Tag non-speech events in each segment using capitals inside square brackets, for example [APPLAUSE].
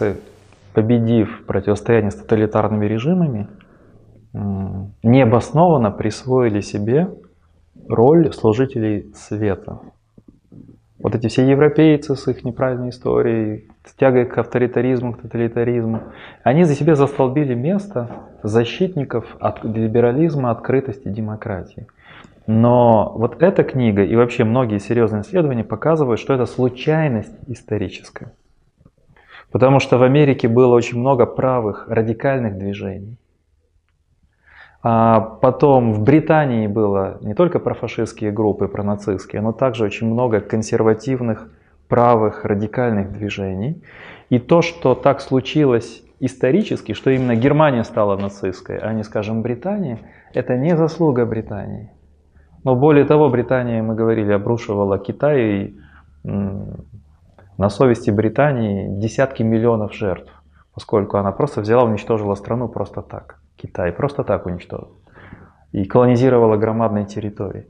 расы, победив противостояние с тоталитарными режимами, необоснованно присвоили себе роль служителей света. Вот эти все европейцы с их неправильной историей, с тягой к авторитаризму, к тоталитаризму, они за себя застолбили место защитников от либерализма, открытости, демократии. Но вот эта книга и вообще многие серьезные исследования показывают, что это случайность историческая. Потому что в Америке было очень много правых, радикальных движений. А потом в Британии было не только профашистские группы, пронацистские, но также очень много консервативных, правых, радикальных движений. И то, что так случилось исторически, что именно Германия стала нацистской, а не, скажем, Британия, это не заслуга Британии. Но более того, Британия, мы говорили, обрушивала Китай, и на совести Британии десятки миллионов жертв, поскольку она просто взяла, уничтожила страну просто так. Китай просто так уничтожил. И колонизировала громадные территории.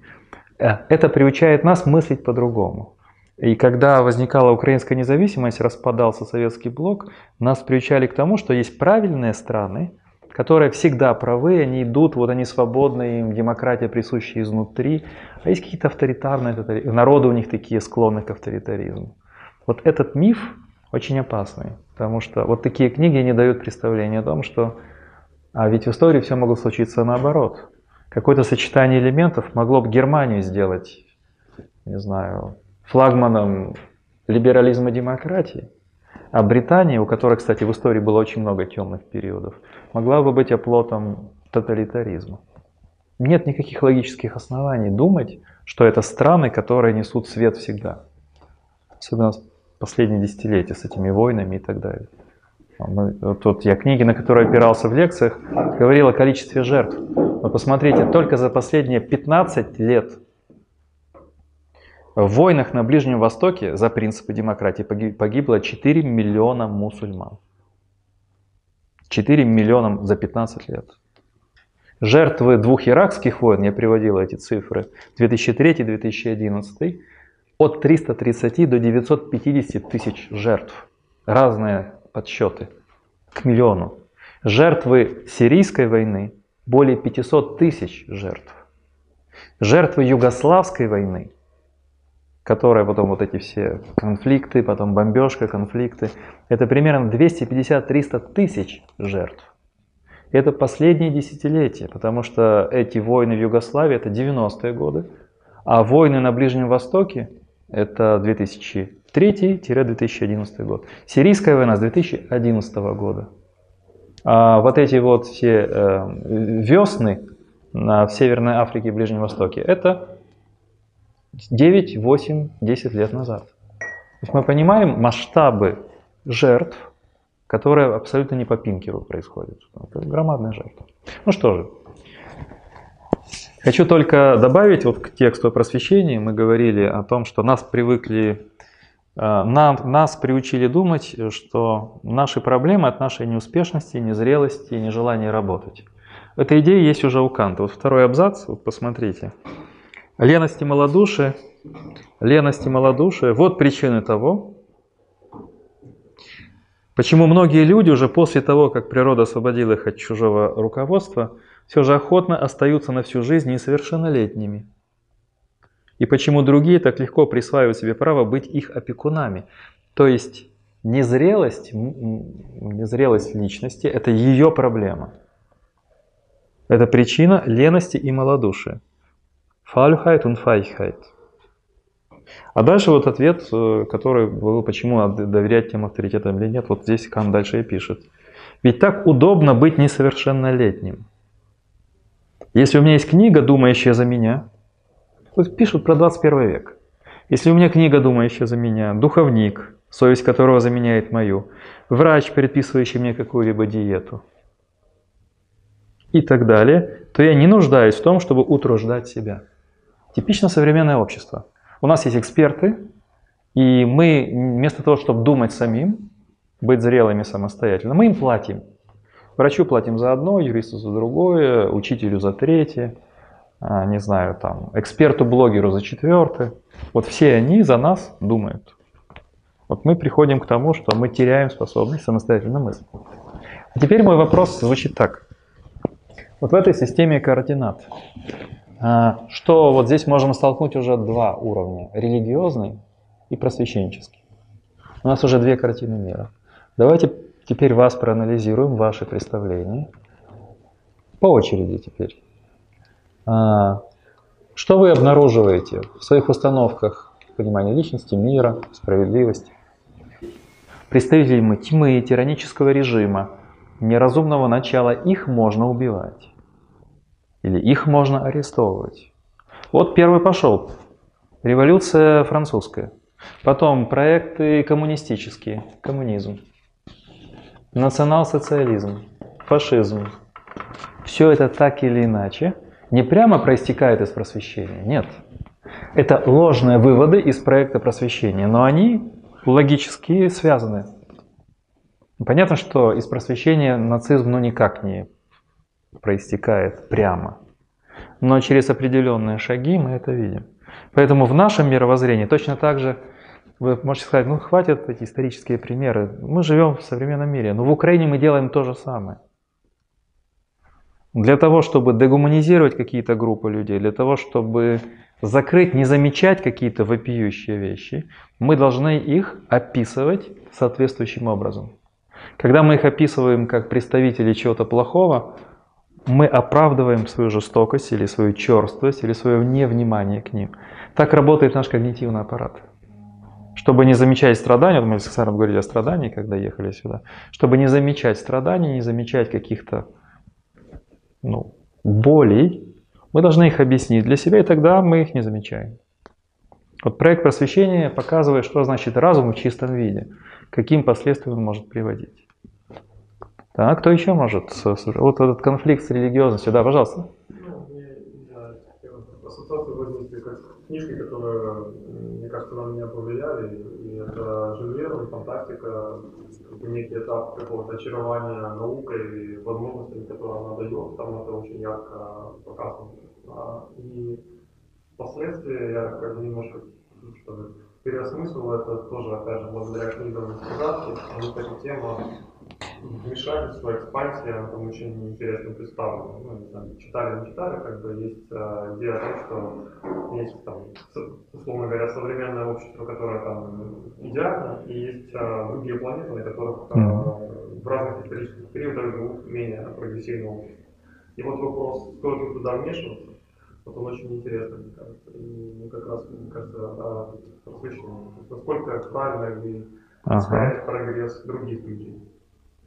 Э, это приучает нас мыслить по-другому. И когда возникала украинская независимость, распадался советский блок, нас приучали к тому, что есть правильные страны, которые всегда правы, они идут, вот они свободны, им демократия присуща изнутри, а есть какие-то авторитарные, народы у них такие склонны к авторитаризму. Вот этот миф очень опасный, потому что вот такие книги не дают представления о том, что а ведь в истории все могло случиться наоборот. Какое-то сочетание элементов могло бы Германию сделать, не знаю, флагманом либерализма и демократии. А Британия, у которой, кстати, в истории было очень много темных периодов, могла бы быть оплотом тоталитаризма. Нет никаких логических оснований думать, что это страны, которые несут свет всегда. Особенно последние десятилетия с этими войнами и так далее. Мы, вот тут я книги, на которые опирался в лекциях, говорил о количестве жертв. Но посмотрите, только за последние 15 лет в войнах на Ближнем Востоке за принципы демократии погибло 4 миллиона мусульман. 4 миллиона за 15 лет. Жертвы двух иракских войн, я приводил эти цифры, 2003-2011, от 330 до 950 тысяч жертв. Разные подсчеты к миллиону. Жертвы сирийской войны более 500 тысяч жертв. Жертвы югославской войны, которая потом вот эти все конфликты, потом бомбежка, конфликты, это примерно 250-300 тысяч жертв. Это последние десятилетия, потому что эти войны в Югославии это 90-е годы, а войны на Ближнем Востоке это 2000 2003-2011 год. Сирийская война с 2011 года. А вот эти вот все э, весны в Северной Африке и Ближнем Востоке, это 9, 8, 10 лет назад. То есть мы понимаем масштабы жертв, которые абсолютно не по Пинкеру происходят. Это громадная жертва. Ну что же, хочу только добавить вот к тексту о просвещении. Мы говорили о том, что нас привыкли Э, нам, нас приучили думать, что наши проблемы от нашей неуспешности, незрелости, нежелания работать. Эта идея есть уже у Канта. Вот второй абзац, вот посмотрите. Леность и малодушие, леность и малодушие, вот причины того, почему многие люди уже после того, как природа освободила их от чужого руководства, все же охотно остаются на всю жизнь несовершеннолетними. И почему другие так легко присваивают себе право быть их опекунами. То есть незрелость, незрелость личности – это ее проблема. Это причина лености и малодушия. Фальхайт und Feigheit. А дальше вот ответ, э, который был, почему доверять тем авторитетам или нет. Вот здесь Кан дальше и пишет. Ведь так удобно быть несовершеннолетним. Если у меня есть книга, думающая за меня, вот пишут про 21 век. Если у меня книга, думающая за меня, духовник, совесть которого заменяет мою, врач, предписывающий мне какую-либо диету и так далее, то я не нуждаюсь в том, чтобы утруждать себя. Типично современное общество. У нас есть эксперты, и мы вместо того, чтобы думать самим, быть зрелыми самостоятельно, мы им платим. Врачу платим за одно, юристу за другое, учителю за третье. А, не знаю, там, эксперту-блогеру за четвертый. Вот все они за нас думают. Вот мы приходим к тому, что мы теряем способность самостоятельно мыслить. А теперь мой вопрос звучит так. Вот в этой системе координат, а, что вот здесь можем столкнуть уже два уровня, религиозный и просвещенческий. У нас уже две картины мира. Давайте теперь вас проанализируем, ваши представления. По очереди теперь. А, что вы обнаруживаете в своих установках понимания личности, мира, справедливости? Представителями тьмы, тиранического режима, неразумного начала, их можно убивать. Или их можно арестовывать. Вот первый пошел. Революция французская. Потом проекты коммунистические, коммунизм. Национал-социализм, фашизм. Все это так или иначе не прямо проистекает из просвещения, нет. Это ложные выводы из проекта просвещения, но они логически связаны. Понятно, что из просвещения нацизм ну никак не проистекает прямо. Но через определенные шаги мы это видим. Поэтому в нашем мировоззрении точно так же вы можете сказать, ну хватит эти исторические примеры. Мы живем в современном мире. Но в Украине мы делаем то же самое. Для того, чтобы дегуманизировать какие-то группы людей, для того, чтобы закрыть, не замечать какие-то вопиющие вещи, мы должны их описывать соответствующим образом. Когда мы их описываем как представители чего-то плохого, мы оправдываем свою жестокость или свою черствость или свое невнимание к ним. Так работает наш когнитивный аппарат. Чтобы не замечать страдания, вот мы с Александром говорили о страдании, когда ехали сюда, чтобы не замечать страданий, не замечать каких-то ну, болей, мы должны их объяснить для себя, и тогда мы их не замечаем. Вот проект просвещения показывает, что значит разум в чистом виде, каким последствиям он может приводить. Так, кто еще может? Вот этот конфликт с религиозностью. Да, пожалуйста. Ну, ассоциация возникли как книжки, которые, мне кажется, на меня повлияли. И это Жюль фантастика, некий этап какого-то очарования наукой и возможностями, которые она дает. Там это очень ярко показано. А, и впоследствии я как бы немножко что ли, переосмыслил это тоже, опять же, благодаря книгам сказки. Вот эта тема вмешательство, экспансия, там очень интересно представлено. Ну, не знаю, читали, не читали, как бы есть э, идея о том, что есть там, условно говоря, современное общество, которое там идеально, и есть э, другие планеты, на которых э, в разных исторических периодах живут менее прогрессивные общества. И вот вопрос, стоит ли туда вмешиваться, вот он очень интересный, мне кажется. И ну, как раз, мне кажется, просвещение. Насколько правильно ли ага. прогресс других людей.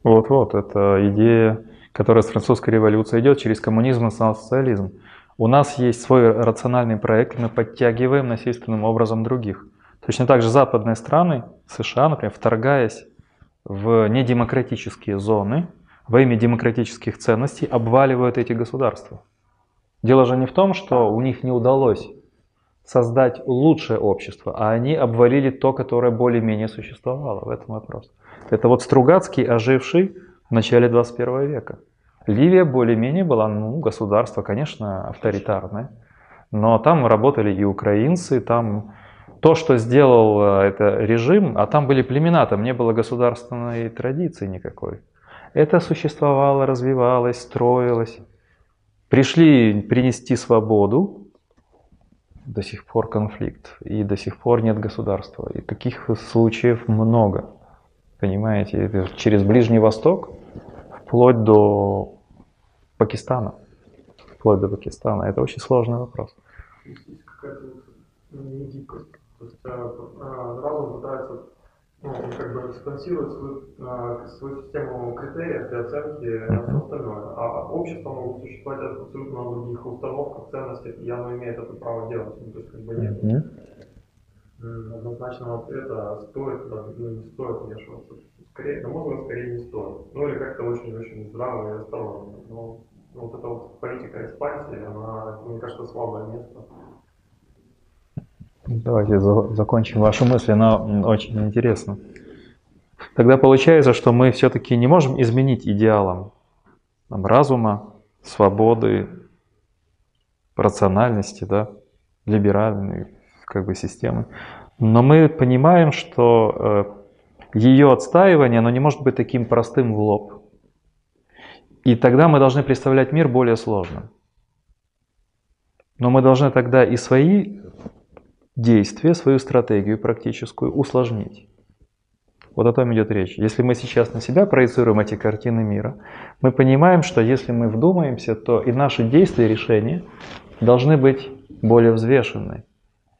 Вот-вот, это идея, которая с французской революции идет через коммунизм и социализм. У нас есть свой рациональный проект, мы подтягиваем насильственным образом других. Точно так же западные страны, США, например, вторгаясь в недемократические зоны, во имя демократических ценностей обваливают эти государства. Дело же не в том, что у них не удалось создать лучшее общество, а они обвалили то, которое более-менее существовало. В этом вопрос. Это вот Стругацкий, оживший в начале 21 века. Ливия более-менее была, ну, государство, конечно, авторитарное, но там работали и украинцы, там то, что сделал э, это режим, а там были племена, там не было государственной традиции никакой. Это существовало, развивалось, строилось. Пришли принести свободу, до сих пор конфликт, и до сих пор нет государства. И таких случаев много. Понимаете, через Ближний Восток, вплоть до Пакистана. Вплоть до Пакистана. Это очень сложный вопрос. Есть какая-то негибкость. Разум пытается ну, как бы экспансировать свою, свою систему критериев для оценки и все остальное. А общество может существовать абсолютно на других установках, ценностях, и оно имеет это право делать. То есть как бы нет. Mm-hmm однозначного ответа, стоит ну, не стоит вмешиваться. Скорее, на мой взгляд, скорее не стоит. Ну или как-то очень-очень здраво и осторожно. Но вот эта вот политика экспансии, она, мне кажется, слабое место. Давайте закончим вашу мысль, она очень интересна. Тогда получается, что мы все-таки не можем изменить идеалам там, разума, свободы, рациональности, да, либеральной как бы системы. Но мы понимаем, что э, ее отстаивание, оно не может быть таким простым в лоб. И тогда мы должны представлять мир более сложным. Но мы должны тогда и свои действия, свою стратегию практическую усложнить. Вот о том идет речь. Если мы сейчас на себя проецируем эти картины мира, мы понимаем, что если мы вдумаемся, то и наши действия решения должны быть более взвешенны.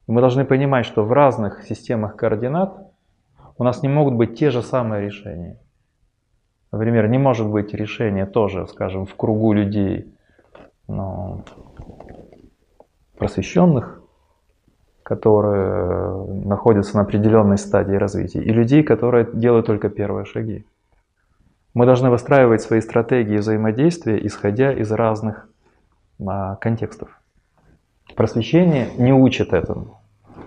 И мы должны понимать, что в разных системах координат у нас не могут быть те же самые решения. Например, не может быть решение тоже, скажем, в кругу людей ну, просвещенных, которые находятся на определенной стадии развития, и людей, которые делают только первые шаги. Мы должны выстраивать свои стратегии взаимодействия, исходя из разных а, контекстов. Просвещение не учит этому.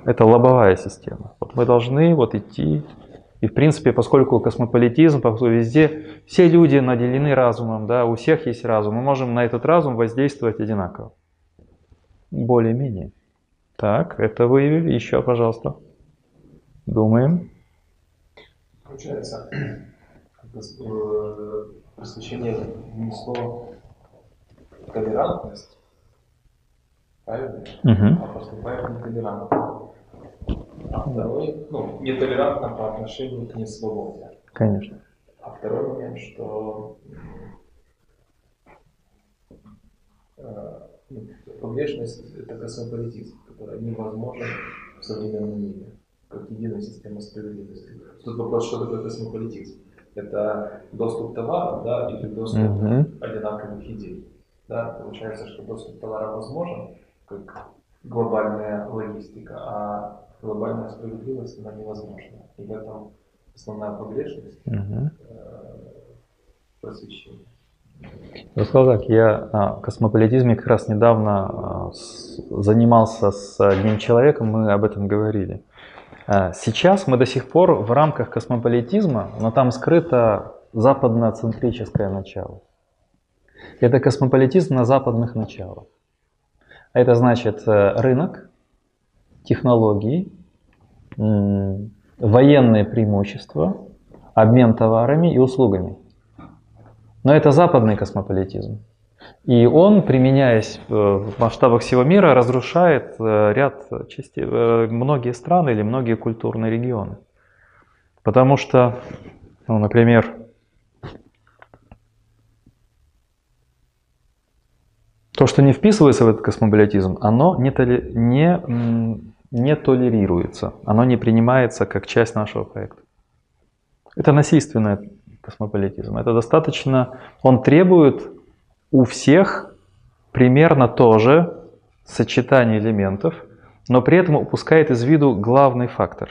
Это лобовая система. Вот мы должны вот идти. И в принципе, поскольку космополитизм, поскольку везде все люди наделены разумом, да, у всех есть разум, мы можем на этот разум воздействовать одинаково. Более-менее. Так, это выявили. Еще, пожалуйста. Думаем. Получается, [CLEARS THROAT] э, просвещение внесло толерантность, правильно? Угу. А поступает нетолерантно. А второй, ну, нетолерантно по отношению к несвободе. Конечно. А второй момент, что э, ну, погрешность – это космополитизм который невозможен в современном мире, как единая система справедливости. Тут вопрос, что такое космополитизм? Это доступ товара, да, или доступ Мгм. одинаковых идей. Да, получается, что доступ товара возможен, как глобальная логистика, а глобальная справедливость, она невозможна. И в этом основная погрешность э, просвещения. Я сказал так, я в космополитизме как раз недавно а, занимался с одним человеком, мы об этом говорили. А, Сейчас мы до сих пор в рамках космополитизма, но там скрыто западноцентрическое начало. Это космополитизм на западных началах. Это значит э, рынок, технологии, военные преимущества, обмен товарами и услугами. Но это западный космополитизм. И он, применяясь э, в масштабах всего мира, разрушает э, ряд частей, многие страны или многие культурные регионы. Потому что, ну, например, то, что не вписывается в этот космополитизм, оно не, толе- не, не толерируется, оно не принимается как часть нашего проекта. Это насильственный космополитизм. Это достаточно, он требует у всех примерно то же сочетание элементов, но при этом упускает из виду главный фактор.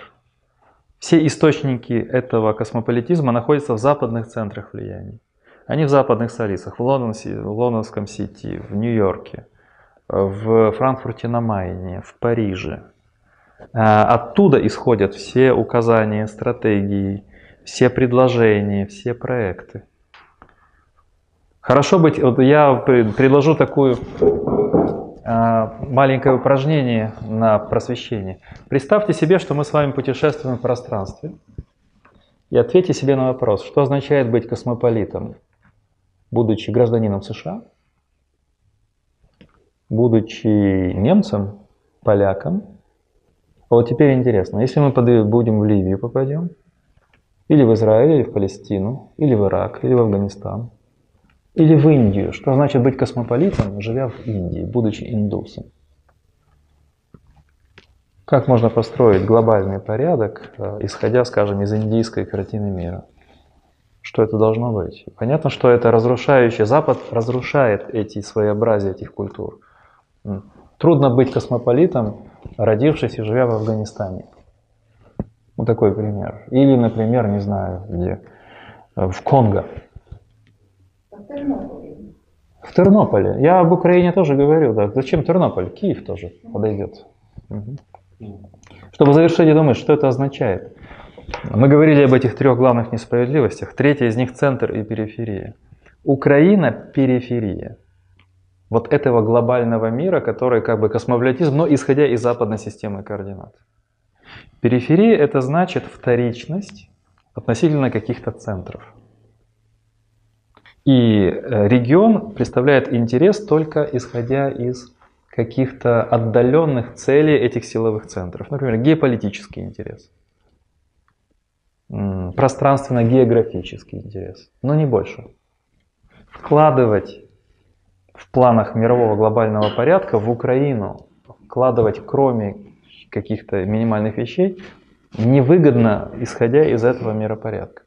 Все источники этого космополитизма находятся в западных центрах влияния. Они в западных столицах, в, Лондон, в Лондонском Сити, в Нью-Йорке, в Франкфурте на Майне, в Париже. А, Оттуда исходят все указания, стратегии, все предложения, все проекты. Хорошо быть, вот я предложу такую а, маленькое упражнение на просвещение. Представьте себе, что мы с вами путешествуем в пространстве. И ответьте себе на вопрос, что означает быть космополитом, будучи гражданином США, будучи немцем, поляком. Вот теперь интересно, если мы будем в Ливию попадем, или в Израиль, или в Палестину, или в Ирак, или в Афганистан, или в Индию. Что значит быть космополитом, живя в Индии, будучи индусом? Как можно построить глобальный порядок, э, исходя, скажем, из индийской картины мира? Что это должно быть? Понятно, что это разрушающий Запад разрушает эти своеобразия этих культур. Трудно быть космополитом, родившись и живя в Афганистане. Вот такой пример. Или, например, не знаю, где, э, в Конго. В Тернополе. В Тернополе. Я об Украине тоже говорю, да. Зачем Тернополь? Киев тоже подойдет. Мгм. Чтобы завершить эту мысль, что это означает? Мы говорили об этих трех главных несправедливостях. Третья из них центр и периферия. Украина периферия. Вот этого глобального мира, который как бы космополитизм, но исходя из западной системы координат. Периферия это значит вторичность относительно каких-то центров. И э, регион представляет интерес только исходя из каких-то отдаленных целей этих силовых центров. Например, геополитический интерес, пространственно-географический интерес, но не больше. Вкладывать в планах мирового глобального порядка в Украину, вкладывать кроме каких-то минимальных вещей, невыгодно, исходя из этого миропорядка.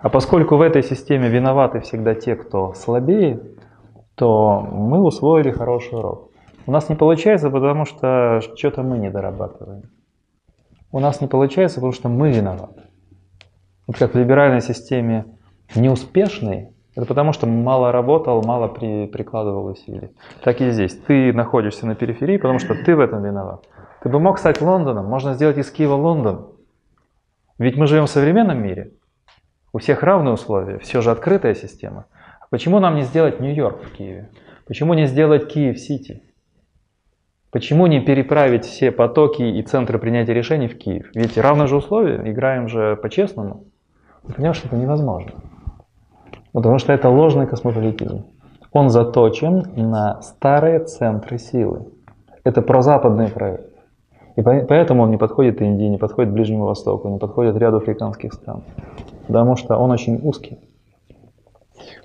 А поскольку в этой системе виноваты всегда те, кто слабее, то мы усвоили хороший урок. У нас не получается, потому что что-то мы не дорабатываем. У нас не получается, потому что мы виноваты. Вот как в либеральной системе неуспешный, это потому что мало работал, мало при, прикладывал усилий. Так и здесь. Ты находишься на периферии, потому что ты в этом виноват. Ты бы мог стать Лондоном, можно сделать из Киева Лондон. Ведь мы живем в современном мире. У всех равные условия, все же открытая система. Почему нам не сделать Нью-Йорк в Киеве? Почему не сделать Киев-Сити? Почему не переправить все потоки и центры принятия решений в Киев? Ведь равные же условия, играем же по-честному. Ты понимаешь, что это невозможно. Потому что это ложный космополитизм. Он заточен на старые центры силы. Это прозападный проект. И поэтому он не подходит Индии, не подходит Ближнему Востоку, не подходит ряду африканских стран. Потому что он очень узкий.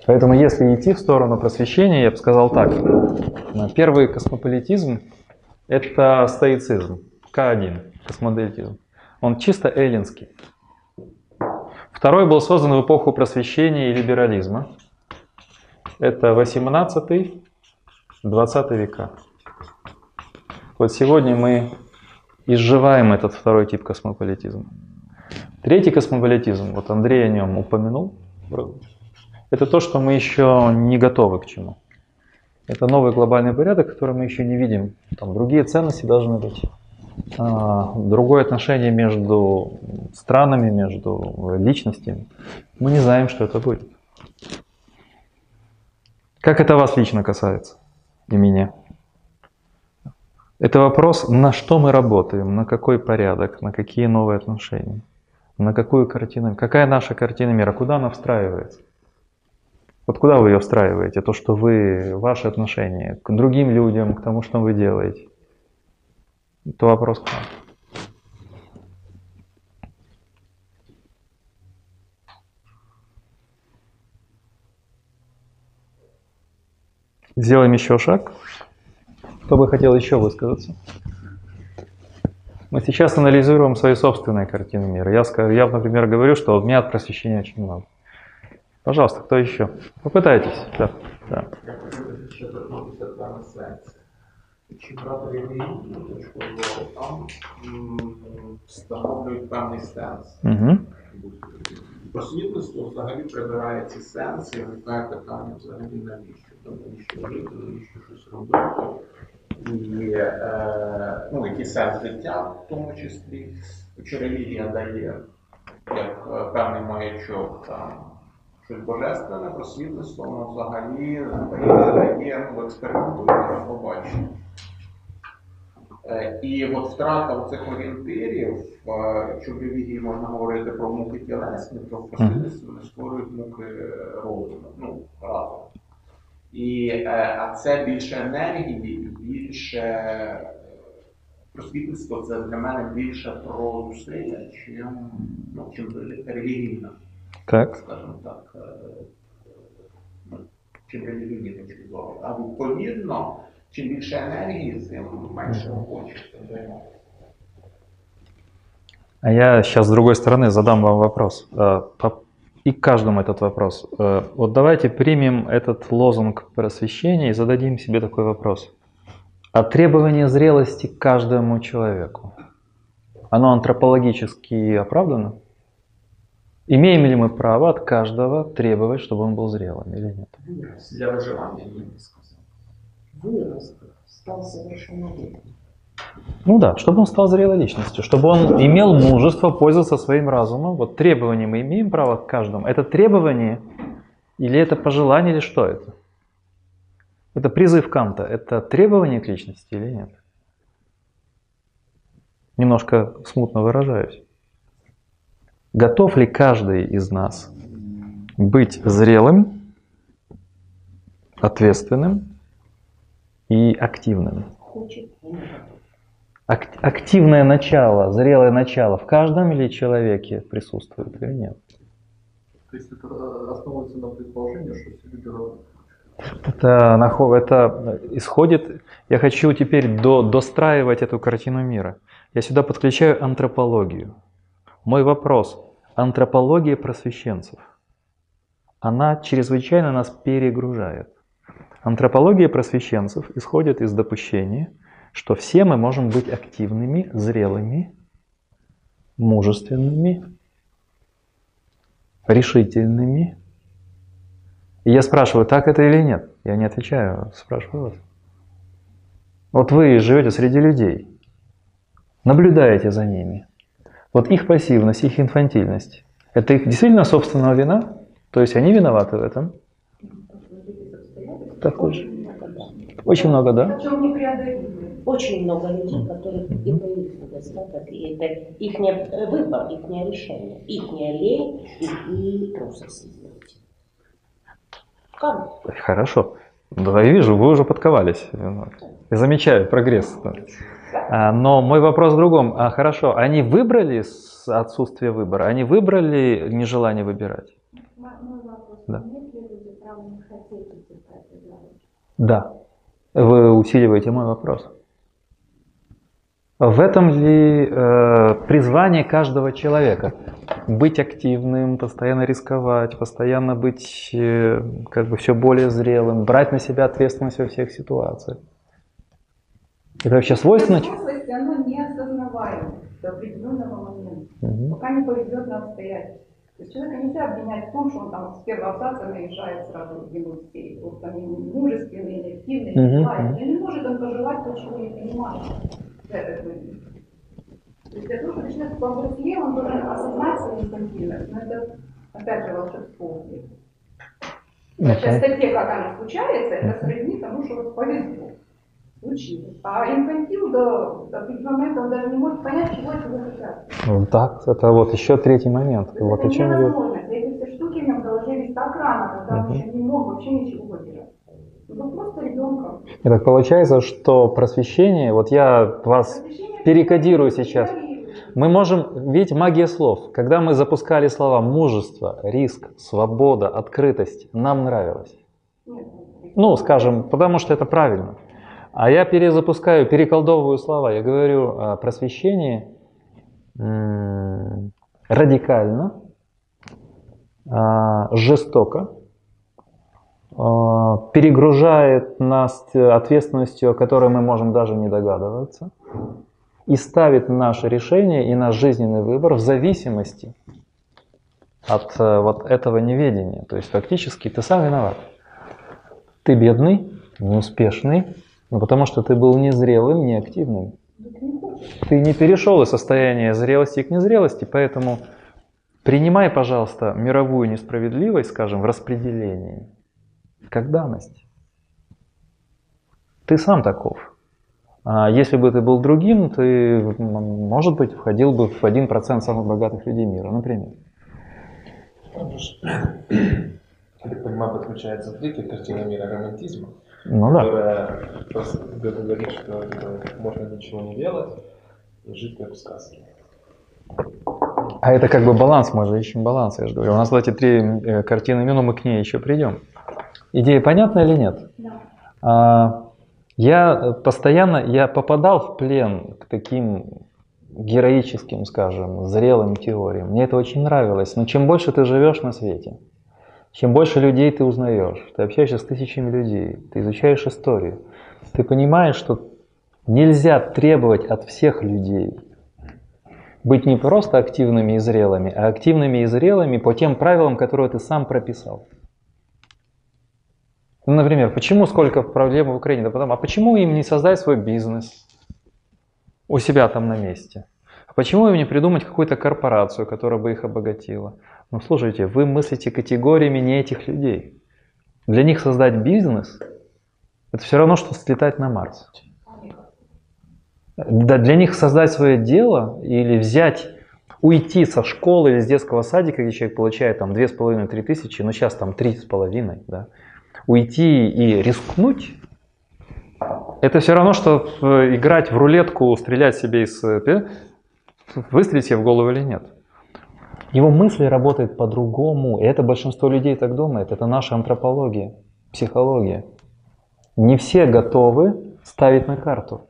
Поэтому если идти в сторону просвещения, я бы сказал так. Первый космополитизм – это стоицизм, К1, космополитизм. Он чисто эллинский. Второй был создан в эпоху просвещения и либерализма. Это 18-20 века. Вот сегодня мы изживаем этот второй тип космополитизма. Третий космополитизм, вот Андрей о нем упомянул, это то, что мы еще не готовы к чему. Это новый глобальный порядок, который мы еще не видим. Там другие ценности должны быть. А, другое отношение между странами, между личностями. Мы не знаем, что это будет. Как это вас лично касается и меня? Это вопрос, на что мы работаем, на какой порядок, на какие новые отношения, на какую картину, какая наша картина мира, куда она встраивается. Вот куда вы ее встраиваете? То, что вы, ваши отношения к другим людям, к тому, что вы делаете. Это вопрос к вам. Сделаем еще шаг. Кто бы хотел еще высказаться? Мы сейчас анализируем свои собственные картины мира. Я, я, например, говорю, что у меня от просвещения очень много. Пожалуйста, кто еще? Попытайтесь. Да. Да. Чи брати релігійну точку зору, там встановлюють певний сенс. Угу. Просвітництво взагалі прибирає ці сенси і виникає питання взагалі навіщо? Навіщо жити, навіщо щось робити? І е, ну, який сенс життя в тому числі, чи релігія дає як е, певний маячок там щось божественне, просвітництво, воно взагалі дає ну, експериментує побачення. Е, і от втрата цих орієнтирів, якщо в релігії можна говорити про муки тілесні, то в просвітництві вони створюють муки розуму, ну, разом. І, е, А це більше енергії, більше просвітництво це для мене більше про зусилля, чим, ну, чим релігійна. Так. Скажімо так, ну, чим релігійні точки зору. А відповідно, чим більше енергії, тим менше хочеться займатися. А я сейчас с другой стороны задам вам вопрос. И каждому этот вопрос. Вот давайте примем этот лозунг просвещения и зададим себе такой вопрос. А требование зрелости каждому человеку, оно антропологически оправдано? Имеем ли мы право от каждого требовать, чтобы он был зрелым или нет? Для выживания, я бы сказал. Вырос, стал совершеннолетним. Ну да, чтобы он стал зрелой личностью, чтобы он имел мужество пользоваться своим разумом. Вот требования мы имеем право к каждому. Это требование или это пожелание, или что это? Это призыв Канта. Это требование к личности или нет? немножко смутно выражаюсь. Готов ли каждый из нас быть зрелым, ответственным и активным? Ак- активное начало, зрелое начало в каждом ли человеке присутствует или нет? То есть это основывается на предположении, что все люди равны. Это, это исходит, я хочу теперь до, достраивать эту картину мира. Я сюда подключаю антропологию. Мой вопрос, антропология просвещенцев, она чрезвычайно нас перегружает. Антропология просвещенцев исходит из допущения, что все мы можем быть активными, зрелыми, мужественными, решительными. И я спрашиваю, так это или нет? Я не отвечаю, спрашиваю вас. Вот вы живете среди людей, наблюдаете за ними. Вот их пассивность, их инфантильность, это их действительно собственная вина? То есть они виноваты в этом? Такой же. Очень много, да? Очень много людей, которых и по их недостаток, и это их выбор, их решение, их лень и, и трусость сделать. Как? Хорошо. Да, я вижу, вы уже подковались. Я замечаю прогресс. А, Но мой вопрос в другом. А, хорошо, они выбрали с- отсутствие выбора? Они выбрали нежелание выбирать? Мой вопрос. Да. Имеют ли люди право не хотеть идти по этой дороге? Да. Вы усиливаете мой вопрос. В этом ли э, призвание каждого человека? Быть активным, постоянно рисковать, постоянно быть э, как бы все более зрелым, брать на себя ответственность во всех ситуациях. Это вообще свойственно? Взрослость, оно неосознаваемо до определенного момента, Мгм. пока не повезет на обстоятельства. То есть человека нельзя обвинять в том, что он там с первого абзаца наезжает сразу в ему все, вот там мужественный, не активный, Мгм, не желает. не может он пожелать то, чего не понимает. Это будет. То есть для того, чтобы человек повзрослел, он должен осознать свою инфантильность. Но это, опять же, волшебство. По Окей. частоте, как оно случается, это сродни тому, что вот повезло. Случилось. А инфантил до определенного момента он даже не может понять, чего от него хотят. Ну, Так, это вот еще третий момент. То есть Вот это о чем я невозможно. Эти все штуки голове есть так рано, когда он Мгм. еще не мог вообще ничего ребенком. И так получается, что просвещение, вот я вас перекодирую сейчас. Мы можем, видите, магия слов. Когда мы запускали слова мужество, риск, свобода, открытость, нам нравилось. Ну, скажем, потому что это правильно. А я перезапускаю, переколдовываю слова. Я говорю а, просвещение м, радикально, а, жестоко, а, перегружает нас ответственностью, о которой мы можем даже не догадываться, и ставит наше решение и наш жизненный выбор в зависимости от э, вот этого неведения. То есть фактически ты сам виноват. Ты бедный, неуспешный, но потому что ты был незрелым, неактивным. Ты не перешел из состояния зрелости к незрелости, поэтому принимай, пожалуйста, мировую несправедливость, скажем, в распределении, как данность. Ты сам таков. А если бы ты был другим, ты, может быть, входил бы в 1% самых богатых людей мира, например. Так понимаю, подключается третья картина мира романтизма, Ну да. которая просто говорит, что э, можно ничего не делать и жить как в сказке. А это как бы баланс, мы же ищем баланс, я же говорю. У нас вот эти три э, картины мира, но мы к ней еще придем. Идея понятна или нет? Да. А, я постоянно, я попадал в плен к таким героическим, скажем, зрелым теориям. Мне это очень нравилось. Но чем больше ты живешь на свете, чем больше людей ты узнаешь, ты общаешься с тысячами людей, ты изучаешь историю, ты понимаешь, что нельзя требовать от всех людей быть не просто активными и зрелыми, а активными и зрелыми по тем правилам, которые ты сам прописал. Ну, например, почему сколько проблем в Украине? Да потому, а почему им не создать свой бизнес у себя там на месте? А почему им не придумать какую-то корпорацию, которая бы их обогатила? Ну, слушайте, вы мыслите категориями не этих людей. Для них создать бизнес – это все равно, что слетать на Марс. Да, для них создать свое дело или взять, уйти со школы или с детского садика, где человек получает там 2,5-3 тысячи, ну сейчас там 3,5, да, уйти и рискнуть, это все равно, что э, играть в рулетку, стрелять себе из... э, Выстрелить себе в голову или нет. Его мысли работают по-другому, и это большинство людей так думает. Это наша антропология, психология. Не все готовы ставить на карту.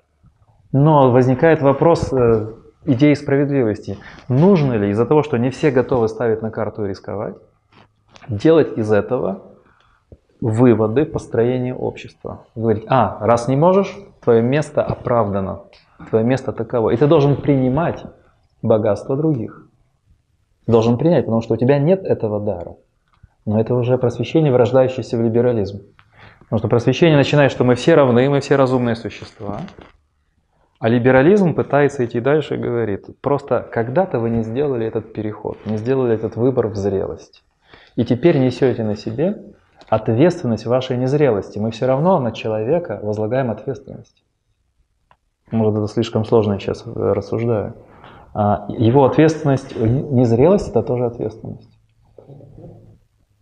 Но возникает вопрос э, идеи справедливости. Нужно ли из-за того, что не все готовы ставить на карту и рисковать, делать из этого выводы построения общества? Говорить, а, раз не можешь, твое место оправдано, твое место таково. И ты должен принимать богатство других. Ты должен принять, потому что у тебя нет этого дара. Но это уже просвещение, врождающееся в либерализм. Потому что просвещение начинает, что мы все равны, мы все разумные существа. А либерализм пытается идти дальше и говорит, просто когда-то вы не сделали этот переход, не сделали этот выбор в зрелость. И теперь несете на себе ответственность вашей незрелости. Мы все равно на человека возлагаем ответственность. Может, это слишком сложно сейчас рассуждаю. А его ответственность, незрелость это тоже ответственность.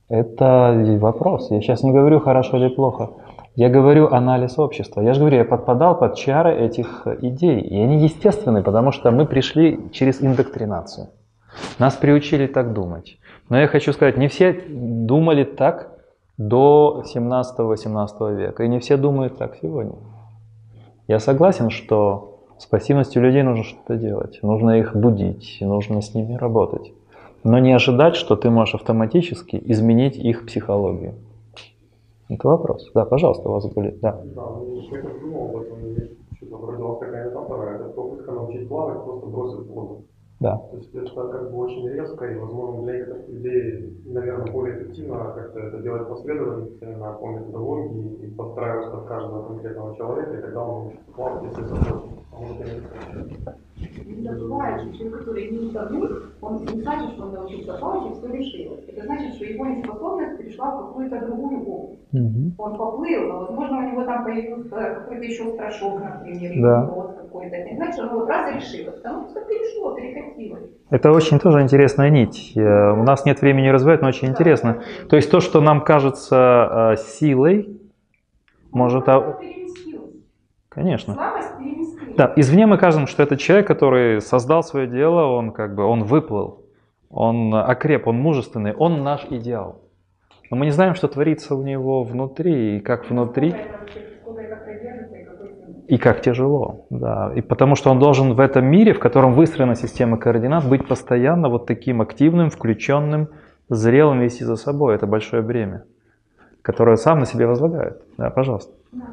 Это вопрос. Я сейчас не говорю хорошо или плохо. Я говорю анализ общества. Я же говорю, я подпадал под чары этих идей. И они естественны, потому что мы пришли через индоктринацию. Нас приучили так думать. Но я хочу сказать, не все думали так до 17-18 века. И не все думают так сегодня. Я согласен, что с пассивностью людей нужно что-то делать. Нужно их будить, нужно с ними работать. Но не ожидать, что ты можешь автоматически изменить их психологию. Это вопрос. Да, пожалуйста, у вас были. Да. Да, я думал об этом, что-то родилась такая метафора, это попытка научить плавать, просто бросить воду. Да. То есть это как бы очень резко, и, возможно, для некоторых людей, наверное, более эффективно как-то это делать последовательно по методологии и подстраиваться под каждого конкретного человека, и тогда он научится плавать, если захочет. А Не забывай, что человек, который не утонул, он не значит, что он научился плавать и все решил. Это значит, что его неспособность перешла в какую-то другую область. Он поплыл, но, возможно, у него там появился какой-то еще страшок, например, или Да. какой-то. Это не значит, что он вот раз решил. Потому что перешло, перекатилось. Это очень тоже интересная нить. Э, У нас нет времени развивать, но очень интересно. То есть то, что нам кажется э, силой, может... А- переместился. Конечно. Слабость переместилась. Да, извне мы кажем, что это человек, который создал свое дело, он как бы, он выплыл, он окреп, он мужественный, он наш идеал. Но мы не знаем, что творится у него внутри, и как внутри, и как тяжело. Да. И потому что он должен в этом мире, в котором выстроена система координат, быть постоянно вот таким активным, включенным, зрелым вести за собой. Это большое бремя, которое сам на себе возлагает. Да, пожалуйста. Да,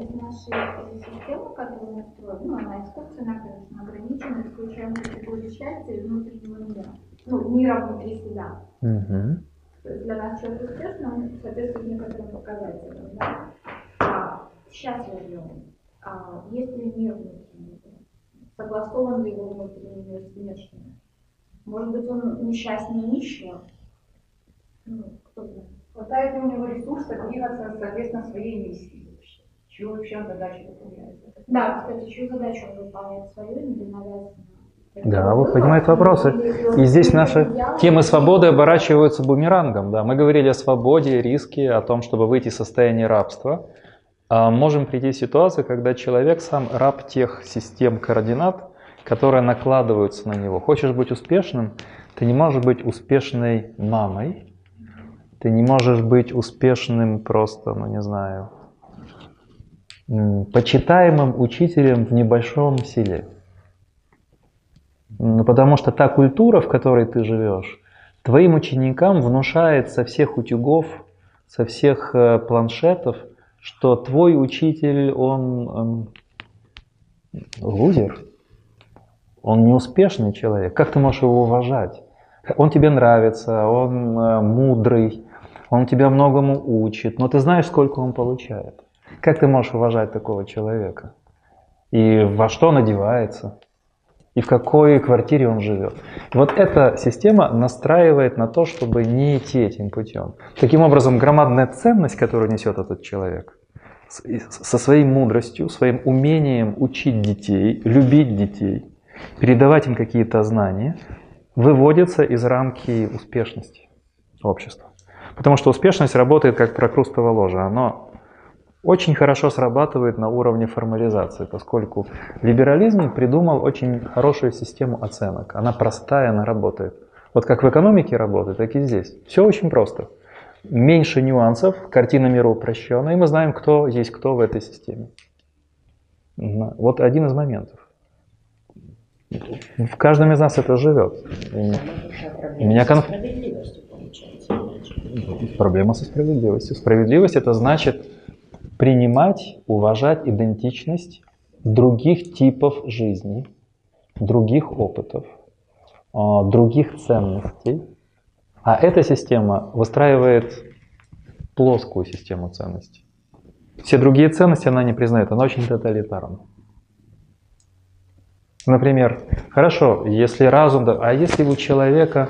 из нашей этой системы, которую мы строим, ну, она искусственная, конечно, ограничена, исключаем категорию счастья и внутреннего мира. Ну, мира внутри себя. Мгм. То есть для нас человек успешный, он соответствует некоторым показателям, да? А счастлив ли он? А есть ли мир внутренний? Согласован ли его внутренний мир с внешним? Может быть, он несчастнее нищего? Ну, кто знает. Хватает ли у него ресурса двигаться соответственно своей миссии? Чего вообще он задача выполняет? Да, кстати, чью задачу он выполняет свою, не навязанную? Да, вот поднимает вопросы. И здесь наши темы свободы оборачиваются бумерангом. Да. Мы говорили о свободе, риске, о том, чтобы выйти из состояния рабства. А можем прийти в ситуацию, когда человек сам раб тех систем координат, которые накладываются на него. Хочешь быть успешным, ты не можешь быть успешной мамой, ты не можешь быть успешным просто, ну не знаю, почитаемым учителем в небольшом селе. Ну, потому что та культура, в которой ты живешь, твоим ученикам внушает со всех утюгов, со всех э, планшетов, что твой учитель, он эм, лузер, он неуспешный человек. Как ты можешь его уважать? Он тебе нравится, он э, мудрый, он тебя многому учит, но ты знаешь, сколько он получает. Как ты можешь уважать такого человека? И во что он одевается? и в какой квартире он живет. Вот эта система настраивает на то, чтобы не идти этим путем. Таким образом, громадная ценность, которую несет этот человек, со своей мудростью, своим умением учить детей, любить детей, передавать им какие-то знания, выводится из рамки успешности общества. Потому что успешность работает как прокрустово ложе. Оно очень хорошо срабатывает на уровне формализации, поскольку либерализм придумал очень хорошую систему оценок. Она простая, она работает. Вот как в экономике работает, так и здесь. Все очень просто. Меньше нюансов, картина мира упрощена, и мы знаем, кто есть кто в этой системе. Вот один из моментов. В каждом из нас это живет. У меня конф... Проблема со справедливостью. Справедливость это значит принимать, уважать идентичность других типов жизни, других опытов, а, других ценностей. А эта система выстраивает плоскую систему ценностей. Все другие ценности она не признает, она очень тоталитарна. Например, хорошо, если разум, а если у человека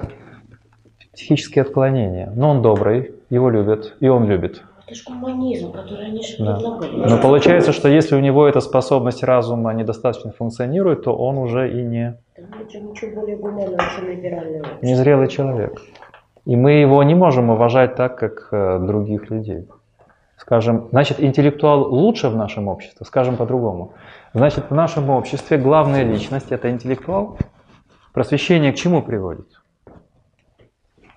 психические отклонения, но он добрый, его любят, и он любит. Это же гуманизм, который они же да. Но получается, что если у него эта способность разума недостаточно функционирует, то он уже и не... ничего более гуманного, чем либеральный Незрелый человек. И мы его не можем уважать так, как э, других людей. Скажем, значит, интеллектуал лучше в нашем обществе, скажем по-другому. Значит, в нашем обществе главная личность – это интеллектуал. Просвещение к чему приводит?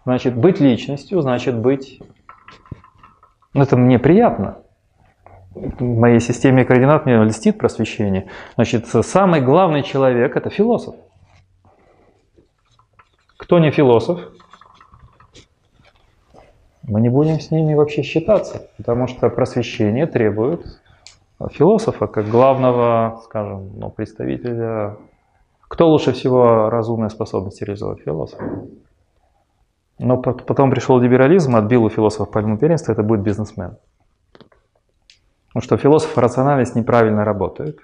Значит, быть личностью, значит быть... Ну, это мне приятно. В моей системе координат мне льстит просвещение. Значит, самый главный человек – это философ. Кто не философ? Мы не будем с ними вообще считаться, потому что просвещение требует философа как главного, скажем, ну, представителя. Кто лучше всего разумные способности реализовать? Философ. Но потом пришел либерализм, отбил у философов пальму первенства, это будет бизнесмен. Потому что философ рациональность неправильно работает,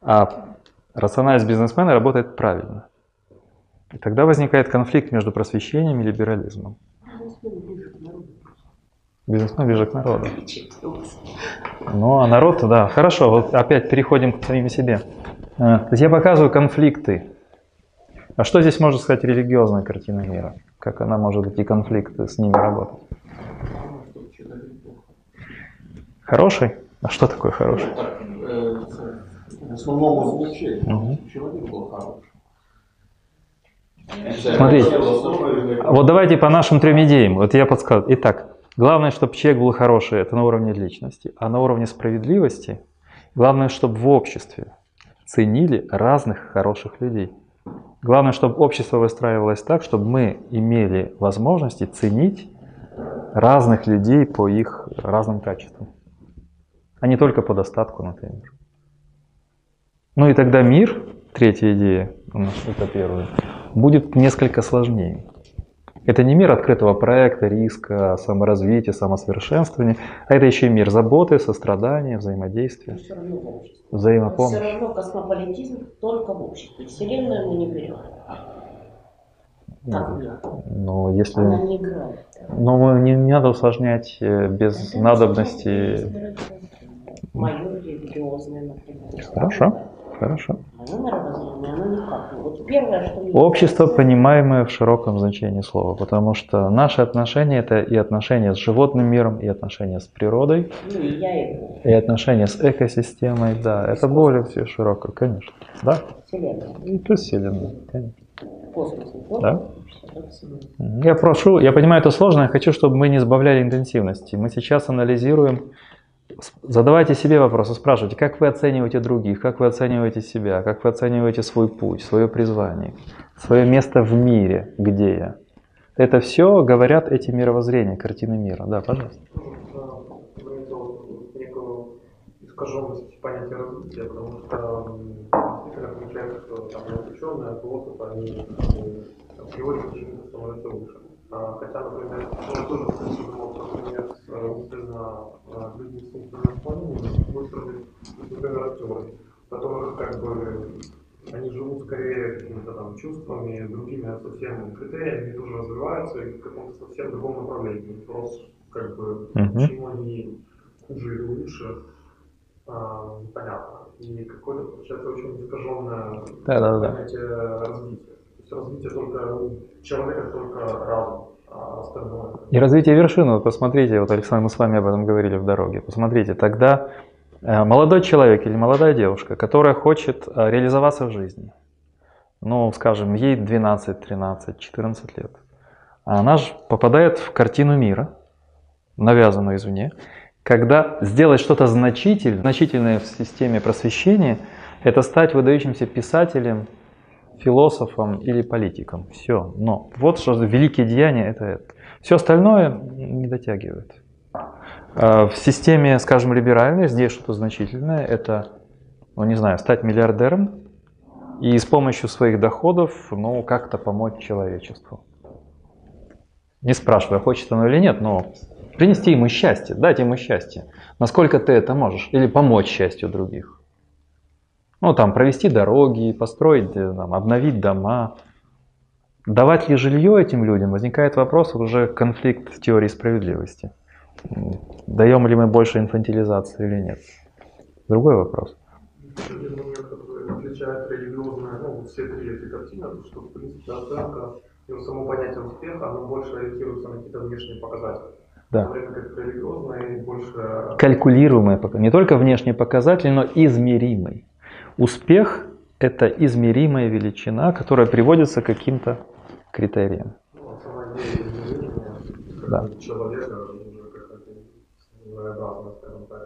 а рациональность бизнесмена работает правильно. И тогда возникает конфликт между просвещением и либерализмом. Бизнесмен ближе к народу. Ну, а народ, да. Хорошо, вот опять переходим к самим себе. Э, то есть я показываю конфликты. А что здесь можно сказать религиозная картина мира? Как она может эти конфликты с ними работать? Хороший? А что такое хороший? В основном. Человек был хороший. Смотрите, вот давайте по нашим трем идеям. Вот я подсказываю. Итак, главное, чтобы человек был хороший, это на уровне личности. А на уровне справедливости, главное, чтобы в обществе ценили разных хороших людей. Главное, чтобы общество выстраивалось так, чтобы мы имели возможности ценить разных людей по их разным качествам, а не только по достатку, например. Ну и тогда мир, третья идея, у нас это первая, будет несколько сложнее. Это не мир открытого проекта, риска, саморазвития, самосовершенствования, а это еще и мир заботы, сострадания, взаимодействия, все равно в обществе. взаимопомощи. Все равно космополитизм только в обществе. Вселенную мы не берем. Как нет? Но если... Она не играет. Но не, не надо усложнять э, без надобности. Мое религиозное, например. Хорошо, хорошо. Мое мировоззрение, оно никак. Вот первое, что мне Общество, понимаемое в широком значении слова, потому что наши отношения это и отношения с животным миром, и отношения с природой, Ну, и я его. и отношения с экосистемой, да, это более все широкое, конечно, да, Вселенная. плюс Вселенная, конечно. Космос. Да. Я прошу, я понимаю, это сложно, я хочу, чтобы мы не сбавляли интенсивности. Мы сейчас анализируем, задавайте себе вопросы, спрашивайте, как вы оцениваете других, как вы оцениваете себя, как вы оцениваете свой путь, свое призвание, свое место в мире, где я. Это все говорят эти мировоззрения, картины мира. Да, пожалуйста. искаженность понятия развития, потому что м, действительно там ученые, философы, они м, априори почему-то становятся выше. А, Хотя, например, я тоже что, например, с э, людьми с умственным отклонением выстроили, например, актеры, которые как бы они живут скорее какими-то там чувствами, другими совсем критериями, тоже развиваются и в каком-то совсем другом направлении. Вопрос, как бы, почему они хуже или лучше, а, непонятно. И какое-то, получается, очень искаженное Да, да, да. понятие развития. Развитие только человека только разум, а. И развитие вершины, вот посмотрите, вот Александр, мы с вами об этом говорили в дороге, посмотрите, тогда э, молодой человек или молодая девушка, которая хочет э, реализоваться в жизни, ну, скажем, ей 12, 13, 14 лет, она же попадает в картину мира, навязанную извне, когда сделать что-то значительное, значительное в системе просвещения, это стать выдающимся писателем, философом или политиком. Все. Но вот что великие деяния это это. Все остальное не дотягивает. А В системе, скажем, либеральной, здесь что-то значительное, это, ну не знаю, стать миллиардером и с помощью своих доходов, ну, как-то помочь человечеству. Не спрашивая, хочет оно или нет, но принести ему счастье, дать ему счастье. Насколько ты это можешь? Или помочь счастью других. Ну, там, провести дороги, построить, э, там, обновить дома. Давать ли жилье этим людям? Возникает вопрос, уже конфликт теории справедливости. Даем ли мы больше инфантилизации или нет? Другой вопрос. Еще один момент, который отличает религиозное, ну, вот все три эти картины, то, что, в принципе, оценка вот само понятие успеха, оно больше ориентируется на какие-то внешние показатели. Да. В время больше Калькулируемый, пока- не только внешний показатель, но измеримый. Успех – это измеримая величина, которая приводится к каким-то критериям. Да. так.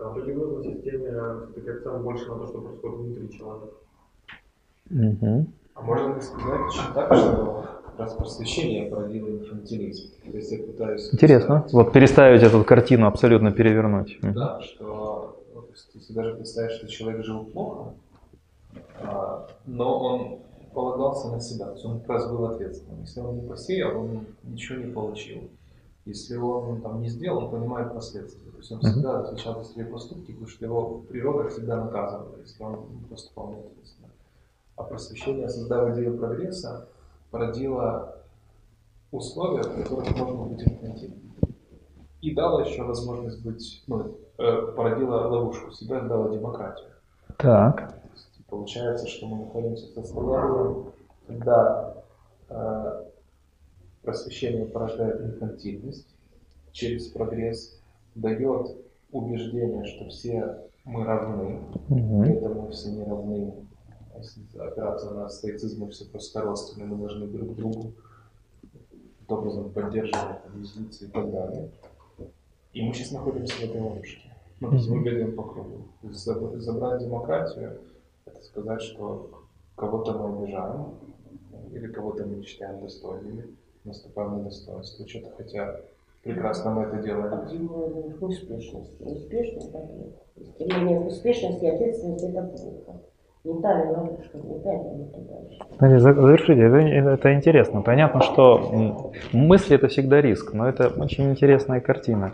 А в религиозной системе все-таки акцент больше на то, что происходит внутри человека. Мгм. А можно ли сказать так, что раз просвещение породило инфантилизм? То есть я пытаюсь... Интересно. представить- Вот переставить эту картину, абсолютно перевернуть. Да, что вот, если даже представить, что человек жил плохо, но он полагался на себя, то есть он как раз был ответственным. Если он не посеял, он ничего не получил. Если он там не сделал, он понимает последствия. То есть он всегда отвечал за свои поступки, потому что его природа всегда наказывала, если он поступал неответственно. А просвещение, создав идею прогресса, породило условия, в которых можно быть инфантильным. И дало еще возможность быть, ну, э, породило ловушку, себя дала демократию. Так. Получается, что мы находимся в состоянии, когда э, просвещение порождает инфантильность через прогресс, дает убеждение, что все мы равны, Мгм. при этом мы все не равны. А Если опираться на стоицизм, мы все просто родственны, мы должны друг другу образом поддерживать, злиться и так далее. И мы сейчас находимся в этой ловушке. Ну, то есть мы бегаем по кругу. Забрать демократию – это сказать, что кого-то мы обижаем, или кого-то мы не считаем достойными, наступаем на достоинство что-то, хотя прекрасно мы это делаем. Дело в успешности. Успешность это. Стремление к успешности и ответственности это плохо. За- Завершите, это, это интересно. Понятно, что мысли это всегда риск, но это очень интересная картина.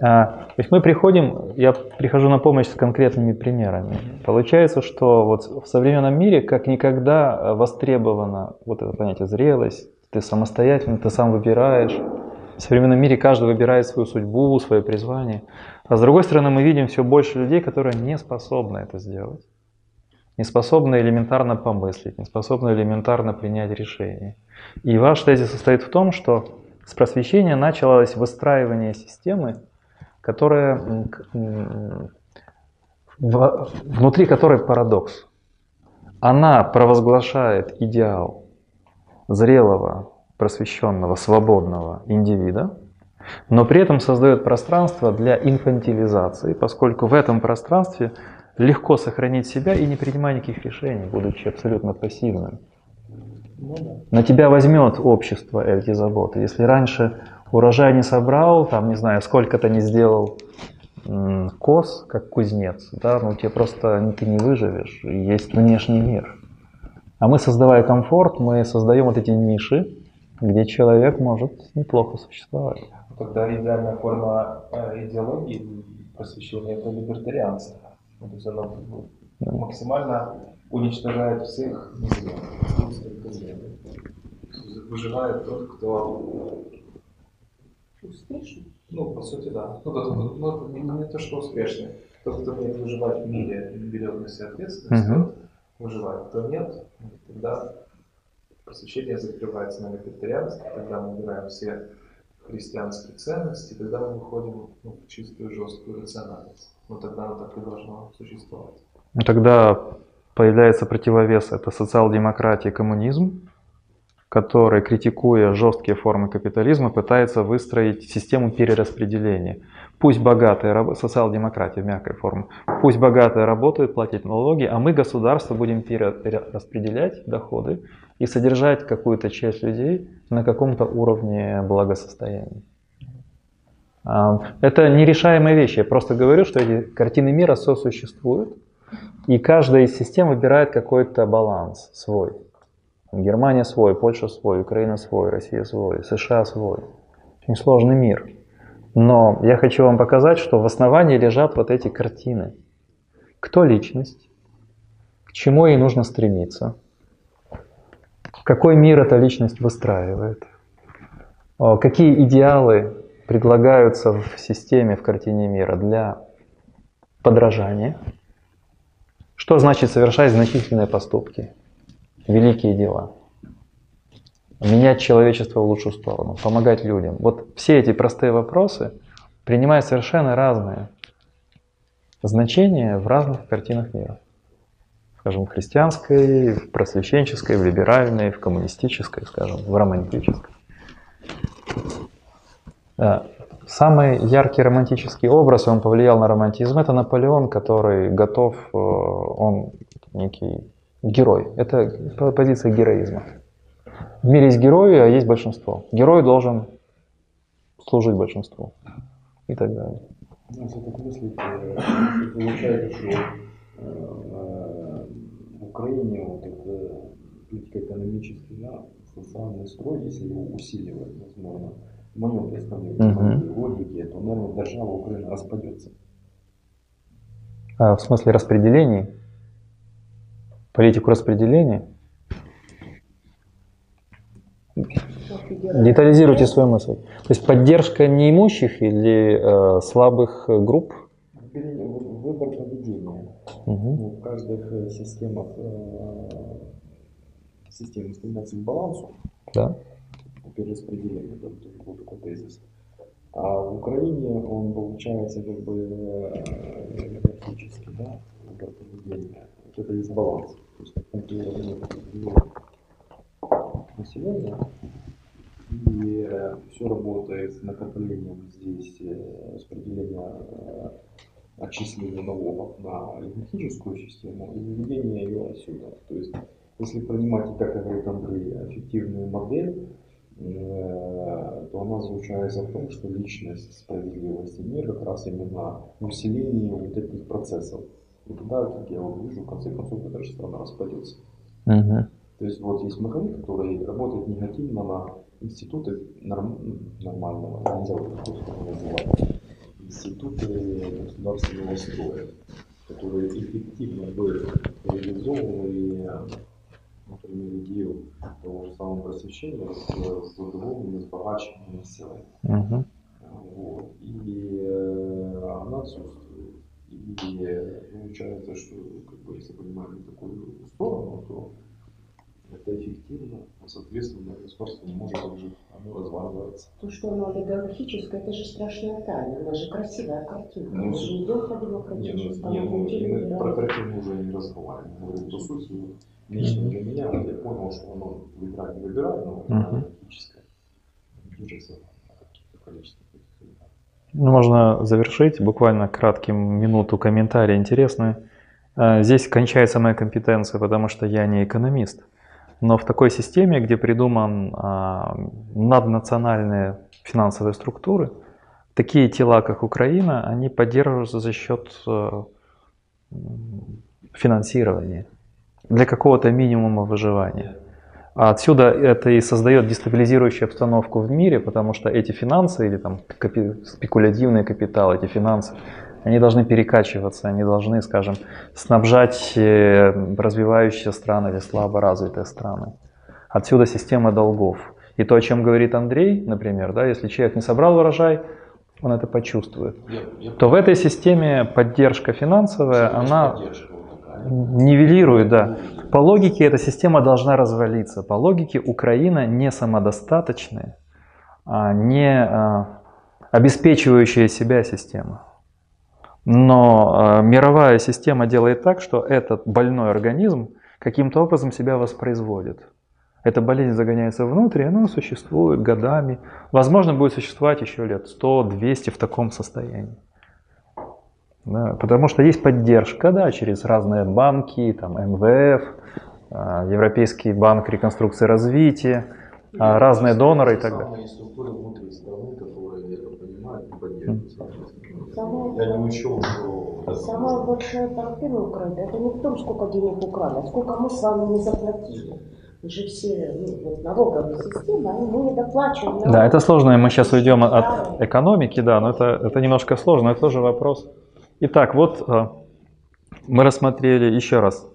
А, то есть мы приходим, я прихожу на помощь с конкретными примерами. Получается, что вот в современном мире как никогда э, востребовано вот это понятие зрелость, ты самостоятельно, ты сам выбираешь. В современном мире каждый выбирает свою судьбу, свое призвание. А с другой стороны, мы видим все больше людей, которые не способны это сделать. Не способны элементарно помыслить, не способны элементарно принять решение. И ваш тезис состоит в том, что с просвещения началось выстраивание системы, которая, внутри которой парадокс. Она провозглашает идеал зрелого, просвещенного, свободного индивида, но при этом создает пространство для инфантилизации, поскольку в этом пространстве легко сохранить себя и не принимать никаких решений, будучи абсолютно пассивным. Ну да. На тебя возьмет общество эти заботы. Если раньше урожай не собрал, там, не знаю, сколько-то не сделал м, коз, как кузнец, да, ну тебе просто ты не выживешь, есть внешний мир. А мы, создавая комфорт, мы создаем вот эти ниши, где человек может неплохо существовать. Тогда идеальная форма э, идеологии просвещения – это либертарианство. Ну, То есть оно ну, максимально уничтожает всех Выживает тот, кто Успешно. Ну, по сути, да. Ну, тот, кто- ну, не, не то, что успешный. Тот, кто умеет выживать в мире, берет на себя ответственность, Мгм. тот выживает. Кто нет, ну, тогда просвещение закрывается на либертарианство, тогда мы убираем все христианские ценности, тогда мы выходим ну, в чистую жесткую рациональность. Но тогда оно так и должно существовать. Ну, Тогда появляется противовес, это социал-демократия и коммунизм, который, критикуя жесткие формы капитализма, пытается выстроить систему перераспределения. Пусть богатые, социал-демократия в мягкой форме, пусть богатые работают, платят налоги, а мы, государство, будем пере- перераспределять доходы и содержать какую-то часть людей на каком-то уровне благосостояния. А, Это нерешаемые вещи. Я просто говорю, что эти картины мира сосуществуют, и каждая из систем выбирает какой-то баланс свой. Германия свой, Польша свой, Украина свой, Россия свой, США свой. Очень сложный мир. Но я хочу вам показать, что в основании лежат вот эти картины. Кто личность? К чему ей нужно стремиться? Какой мир эта личность выстраивает? О, Какие идеалы предлагаются в системе, в картине мира для подражания? Что значит совершать значительные поступки, великие дела? Менять человечество в лучшую сторону, помогать людям. Вот все эти простые вопросы принимают совершенно разные значения в разных картинах мира. Скажем, в христианской, в просвещенческой, в либеральной, в коммунистической, скажем, в романтической. Да. Самый яркий романтический образ, он повлиял на романтизм, это Наполеон, который готов, э, он некий герой. Это по- позиция героизма. В мире есть герои, а есть большинство. Герой должен служить большинству. И так далее. Ну, э, э, Украине вот это политико-экономический, да, социальный строй, если его усиливать, возможно, в моем представлении, в Мгм. моей логике, то, наверное, держава Украины распадется. А в смысле распределений, политику распределения, детализируйте свою мысль. То есть поддержка неимущих или э, слабых групп? В- Выбор поведения. Мгм. Ну, в каждых э, системах э, системы стремятся к балансу, Да. Перераспределению, да, то есть был такой тезис. А в Украине он получается как бы э, фактически, да, выбор поведения. Вот это есть баланс. То есть уровня населения и все работает с накоплением здесь э, распределения э, отчисления налогов на олигархическую систему и выведение ее отсюда. То есть, если принимать, как говорит Андрей, эффективную модель, э, то она заключается в том, что личность, справедливость и мир как раз именно в усилении вот этих процессов. И тогда, как я вот вижу, в конце концов, эта же страна распадется. Мгм. То есть вот есть механизм, который работает негативно на институты норм- нормального, нельзя вот вот называть, институты государственного строя, которые эффективно бы реализовывали, например, идею того же самого просвещения с задоволенным избогачиванием населения. Мгм. Вот. И э, она отсутствует. И э, получается, что как бы, если понимаем такую сторону, то это эффективно, а соответственно государство не может жить, оно разваливается. То, что оно олигархическое, это же страшная тайна. Она же красивая картинка. Ну, Мы же идем по Не, ну, демократическому не, ну, пути, мы про картину уже не разговариваем. Мы говорим по сути. вот, Лично для меня, вот я понял, что оно выбирать не выбирает, но Мгм. олигархическое. Движется на этих олигархов. Ну, можно завершить буквально кратким минуту комментария интересный. Э, Здесь кончается моя компетенция, потому что я не экономист. Но в такой системе, где придуман а, наднациональные финансовые структуры, такие тела, как Украина, они поддерживаются за счет м, финансирования для какого-то минимума выживания. А отсюда это и создает дестабилизирующую обстановку в мире, потому что эти финансы или там капи- спекулятивный капитал, эти финансы, они должны перекачиваться, они должны, скажем, снабжать э, развивающиеся страны или слабо развитые страны. Отсюда система долгов. И то, о чем говорит Андрей, например, да, если человек не собрал урожай, он это почувствует, Я, я то в этой системе поддержка финансовая, Есть она поддержка нивелирует, да. По логике эта система должна развалиться. По логике Украина не самодостаточная, а не а, обеспечивающая себя система. Но а, мировая система делает так, что этот больной организм каким-то образом себя воспроизводит. Эта болезнь загоняется внутрь, и она существует годами. Возможно, будет существовать еще лет 100-200 в таком состоянии. Да, потому что есть поддержка да, через разные банки, там, МВФ, а, Европейский банк реконструкции и развития, а, разные доноры и так далее. Структуры внутри страны, которые это понимают и поддерживают. соответственно. Самое, Я не учел, что... самая большая проблема Украины, это не в том, сколько денег украли, а сколько мы с вами не заплатили. Мы же все ну, система, и мы не доплачиваем. Да, это сложно, мы сейчас уйдем от экономики, да, но это, это немножко сложно, это тоже вопрос. Итак, вот э, мы рассмотрели еще раз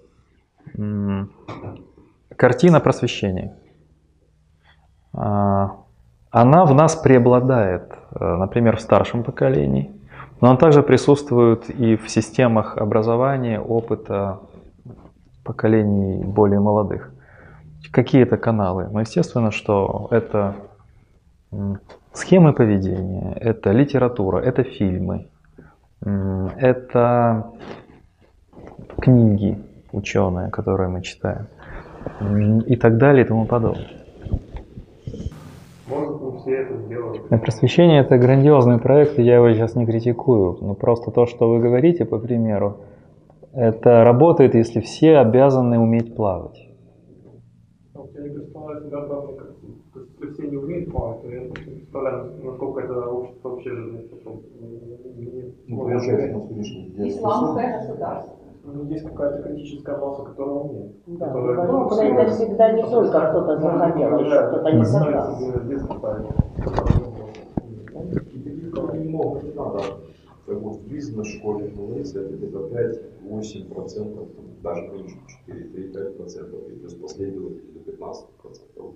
картина просвещения. А, Она в нас преобладает, э, например, в старшем поколении, но она также присутствует и в системах образования, опыта поколений более молодых. Какие это каналы? Ну, естественно, что это схемы поведения, это литература, это фильмы, это книги ученые, которые мы читаем, и так далее и тому подобное. Может, мы все это сделали. И Просвещение это грандиозный проект, и я его сейчас не критикую. Но просто то, что вы говорите, по примеру, это работает, если все обязаны уметь плавать. Я представляю себя если все не умеют плавать, то я не представляю, насколько это общество вообще жизнеспособно. Ну, ну, получается, же- на сегодняшний день Исламское государство. Ну, есть какая-то критическая масса, которая умеет. Да, которая- ну, Украина всегда не только кто-то захотел, а еще кто-то не согласен. Много не надо. Как вот в бизнес-школе говорится, это где-то 5-8 процентов, даже меньше, 4-5 процентов, и плюс последователи до 15 процентов,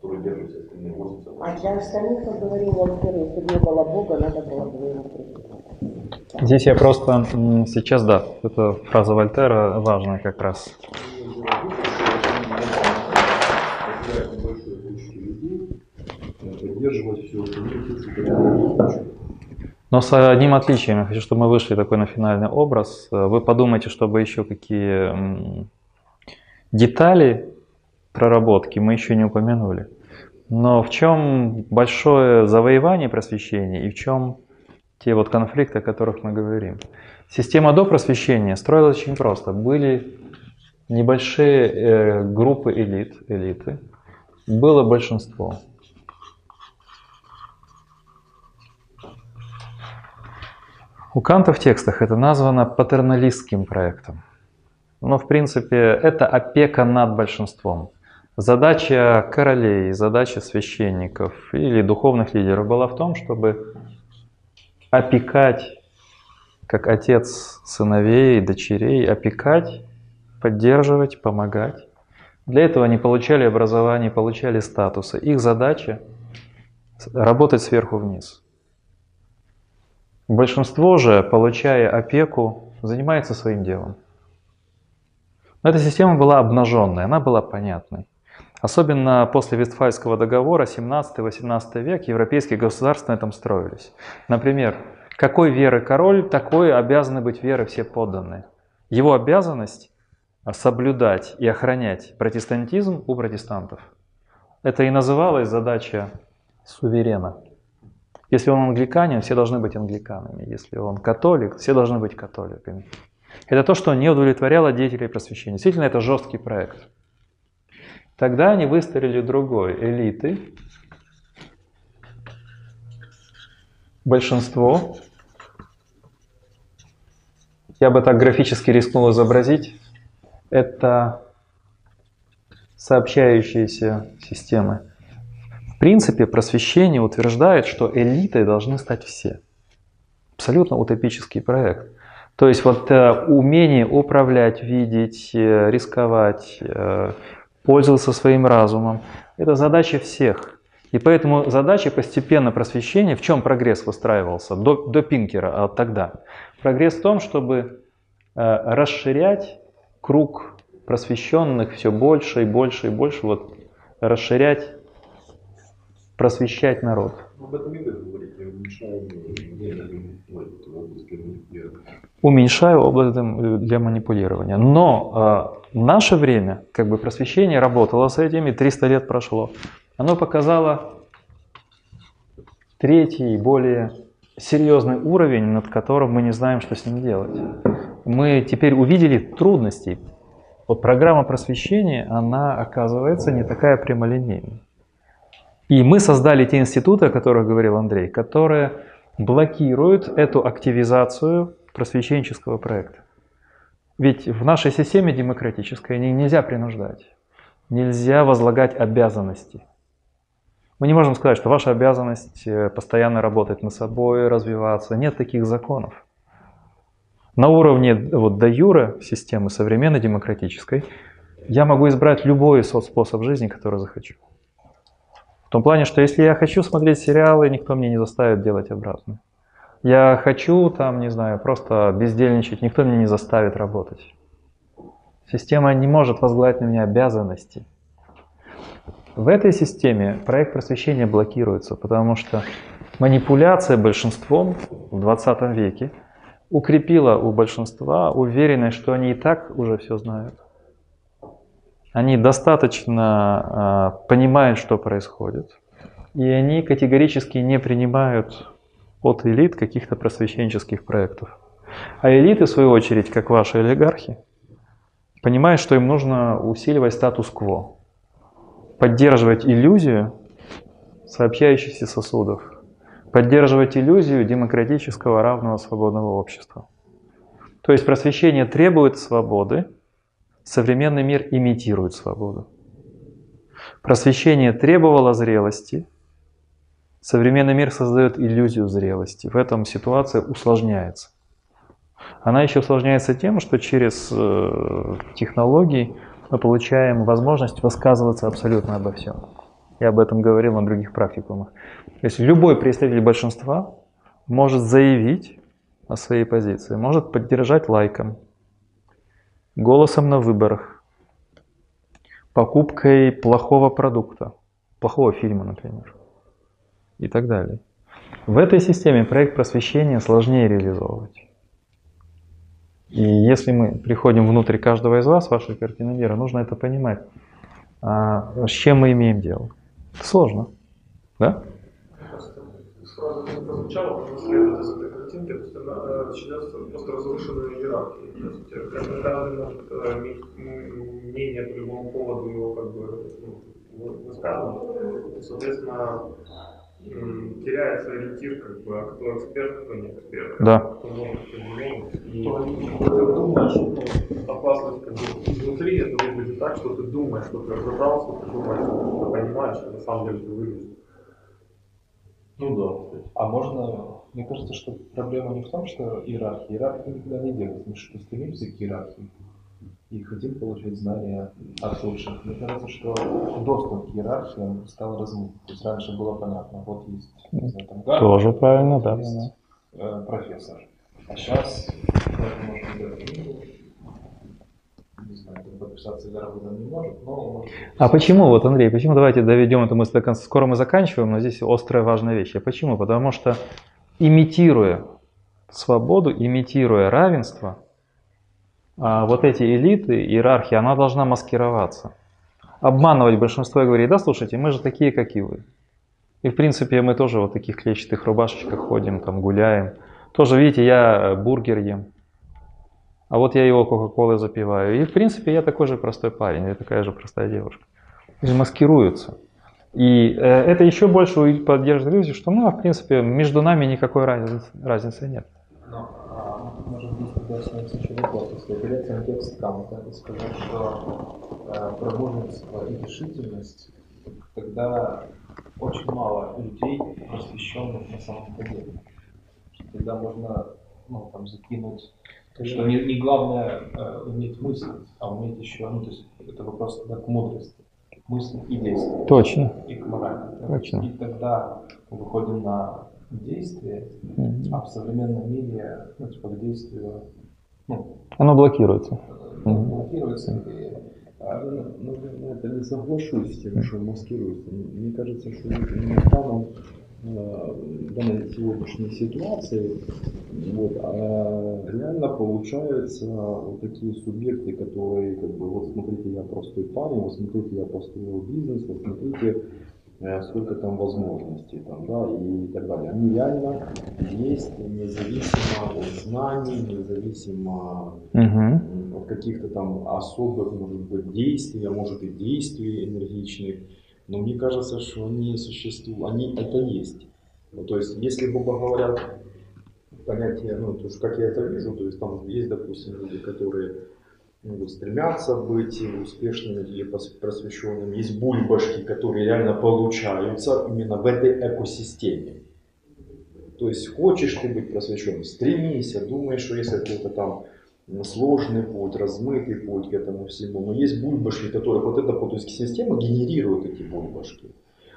которые держатся остальные 80 А для остальных, как говорил Владимир, если не было Бога, надо было бы ему прийти. Здесь я просто сейчас, да, эта фраза Вольтера важная как раз. Но с одним отличием, я хочу, чтобы мы вышли такой на финальный образ. Вы подумайте, чтобы еще какие детали проработки мы еще не упомянули. Но в чем большое завоевание просвещения и в чем те вот конфликты, о которых мы говорим. Система до просвещения строилась очень просто. Были небольшие э, группы элит, элиты, было большинство. У Канта в текстах это названо патерналистским проектом. Но в принципе это опека над большинством. Задача королей, задача священников или духовных лидеров была в том, чтобы опекать, как отец сыновей дочерей, опекать, поддерживать, помогать. Для этого они получали образование, получали статусы. Их задача работать сверху вниз. Большинство же, получая опеку, занимается своим делом. Но эта система была обнаженной, она была понятной. Особенно после Вестфальского договора 17-18 век европейские государства на этом строились. Например, какой веры король, такой обязаны быть веры все подданные. Его обязанность соблюдать и охранять протестантизм у протестантов. Это и называлась задача суверена. Если он англиканин, все должны быть англиканами. Если он католик, все должны быть католиками. Это то, что не удовлетворяло деятелей просвещения. Действительно, это жесткий проект. Тогда они выстроили другой элиты. Большинство. Я бы так графически рискнул изобразить. Это сообщающиеся системы. В принципе, просвещение утверждает, что элитой должны стать все. Абсолютно утопический проект. То есть вот э, умение управлять, видеть, э, рисковать, э, пользоваться своим разумом. Это задача всех. И поэтому задача постепенно просвещения, в чем прогресс выстраивался до, до Пинкера, а тогда? Прогресс в том, чтобы э, расширять круг просвещенных все больше и больше и больше, вот расширять, просвещать народ. Об этом и вы говорите, Уменьшаю область для манипулирования. Но э, наше время, как бы просвещение работало с этим, и 300 лет прошло. Оно показало третий, более серьезный уровень, над которым мы не знаем, что с ним делать. Мы теперь увидели трудности. Вот программа просвещения, она оказывается не такая прямолинейная. И мы создали те институты, о которых говорил Андрей, которые блокируют эту активизацию просвещенческого проекта. Ведь в нашей системе демократической нельзя принуждать, нельзя возлагать обязанности. Мы не можем сказать, что ваша обязанность э, постоянно работать над собой, развиваться. Нет таких законов. На уровне вот, до юра системы современной демократической я могу избрать любой способ жизни, который захочу. Том плане, что если я хочу смотреть сериалы, никто мне не заставит делать обратно. Я хочу там, не знаю, просто бездельничать, никто меня не заставит работать. Система не может возглавить на меня обязанности. В этой системе проект просвещения блокируется, потому что манипуляция большинством в 20 веке укрепила у большинства уверенность, что они и так уже все знают. Они достаточно э, понимают, что происходит, и они категорически не принимают от элит каких-то просвещенческих проектов. А элиты, в свою очередь, как ваши олигархи, понимают, что им нужно усиливать статус-кво поддерживать иллюзию сообщающихся сосудов, поддерживать иллюзию демократического равного свободного общества. То есть просвещение требует свободы, современный мир имитирует свободу. Просвещение требовало зрелости, современный мир создает иллюзию зрелости. В этом ситуация усложняется. Она еще усложняется тем, что через э, технологии мы получаем возможность высказываться абсолютно обо всем. Я об этом говорил на других практикумах. То есть любой представитель большинства может заявить о своей позиции, может поддержать лайком, голосом на выборах, покупкой плохого продукта, плохого фильма, например, и так далее. В этой системе проект просвещения сложнее реализовывать. И если мы приходим внутрь каждого из вас, вашей картины мира, нужно это понимать. А, с чем мы имеем дело? Это сложно. Да? Сразу прозвучало, следует она начинается просто разрушенная иерархия. То есть э, каждый может э, иметь мнение по любому поводу его как бы ну, высказывать. Соответственно, теряется ориентир, как бы, а кто эксперт, кто не эксперт. Да. Кто может, кто не может. И ты думаешь, ну, опасность как бы изнутри, это выглядит так, что ты думаешь, что ты разобрался, ты думаешь, что ты понимаешь, а на самом деле ты выглядишь. Ну да. А можно, мне кажется, что проблема не в том, что иерархия. Иерархия никогда не делает. Мы что стремимся к иерархии и хотим получить знания от лучших. Мне кажется, что доступ к иерархиям стал размыт. То есть раньше было понятно, вот есть не знаю, там, Гарвард, Тоже правильно, да. есть э, профессор. А сейчас можно сделать книгу, подписаться заработан не может, но может... А почему, вот, Андрей, почему давайте доведем эту мысль до конца? Скоро мы заканчиваем, но здесь острая важная вещь. А почему? Потому что имитируя свободу, имитируя равенство, а вот эти элиты, иерархия, она должна маскироваться. Обманывать большинство и говорить, да, слушайте, мы же такие, как и вы. И в принципе мы тоже вот в таких клетчатых рубашечках ходим, там гуляем. Тоже, видите, я бургер ем. А вот я его кока-колой запиваю. И в принципе я такой же простой парень, я такая же простая девушка. Есть маскируются. И э, это еще больше поддерживает иллюзию, что ну, в принципе между нами никакой разницы, разницы нет. Но, а, может быть, тогда снится еще вопрос. Если сказать, что э, и решительность, тогда очень мало людей, просвещенных на самом деле. Тогда можно ну, там, закинуть Что не, не главное э, уметь мыслить, а уметь еще, ну, то есть это вопрос тогда к мудрости. Мыслить и действовать. Точно. И к морали. Точно. И тогда мы выходим на действие, Мгм. а в современном мире, ну, типа, к действию, ну, Оно блокируется. э, Мгм. блокируется. И, а, Ну, Наверное, это не соглашусь с тем, что маскируется. Мне кажется, что э, в данной сегодняшней ситуации вот, а реально получаются вот такие субъекты, которые как бы вот смотрите, я простой парень, вот смотрите, я построил бизнес, вот смотрите, э, сколько там возможностей там, да, и так далее. Они реально есть независимо от знаний, независимо м, от каких-то там особых, может быть, действий, а может и действий энергичных. Но мне кажется, что они существуют, они это есть. Ну, то есть, если, грубо говоря, понятие, ну, то есть, как я это вижу, то есть там есть, допустим, люди, которые ну, стремятся быть успешными или просвещенными. Есть бульбашки, которые реально получаются именно в этой экосистеме. То есть хочешь ты быть просвещенным, стремись, думаешь, что если это там сложный путь, размытый путь к этому всему, но есть бульбашки, которые вот эта есть система генерирует эти бульбашки.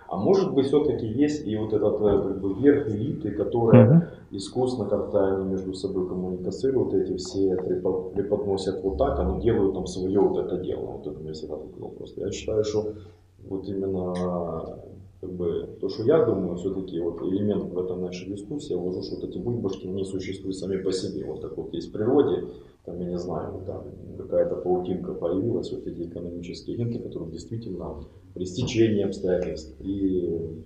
А может быть все-таки есть и вот этот э, как бы верх элиты, которая Мгм. искусно как-то они между собой коммуницируют, эти все препод- преподносят вот так, они делают там свое вот это дело. Вот это меня всегда такой вопрос. Я считаю, что вот именно как бы, то, что я думаю, все-таки вот элемент в этом нашей дискуссии, я вложу, что вот эти бульбашки не существуют сами по себе. Вот как вот есть в природе, там, я не знаю, там какая-то паутинка появилась, вот эти экономические агенты, которые действительно при стечении обстоятельств и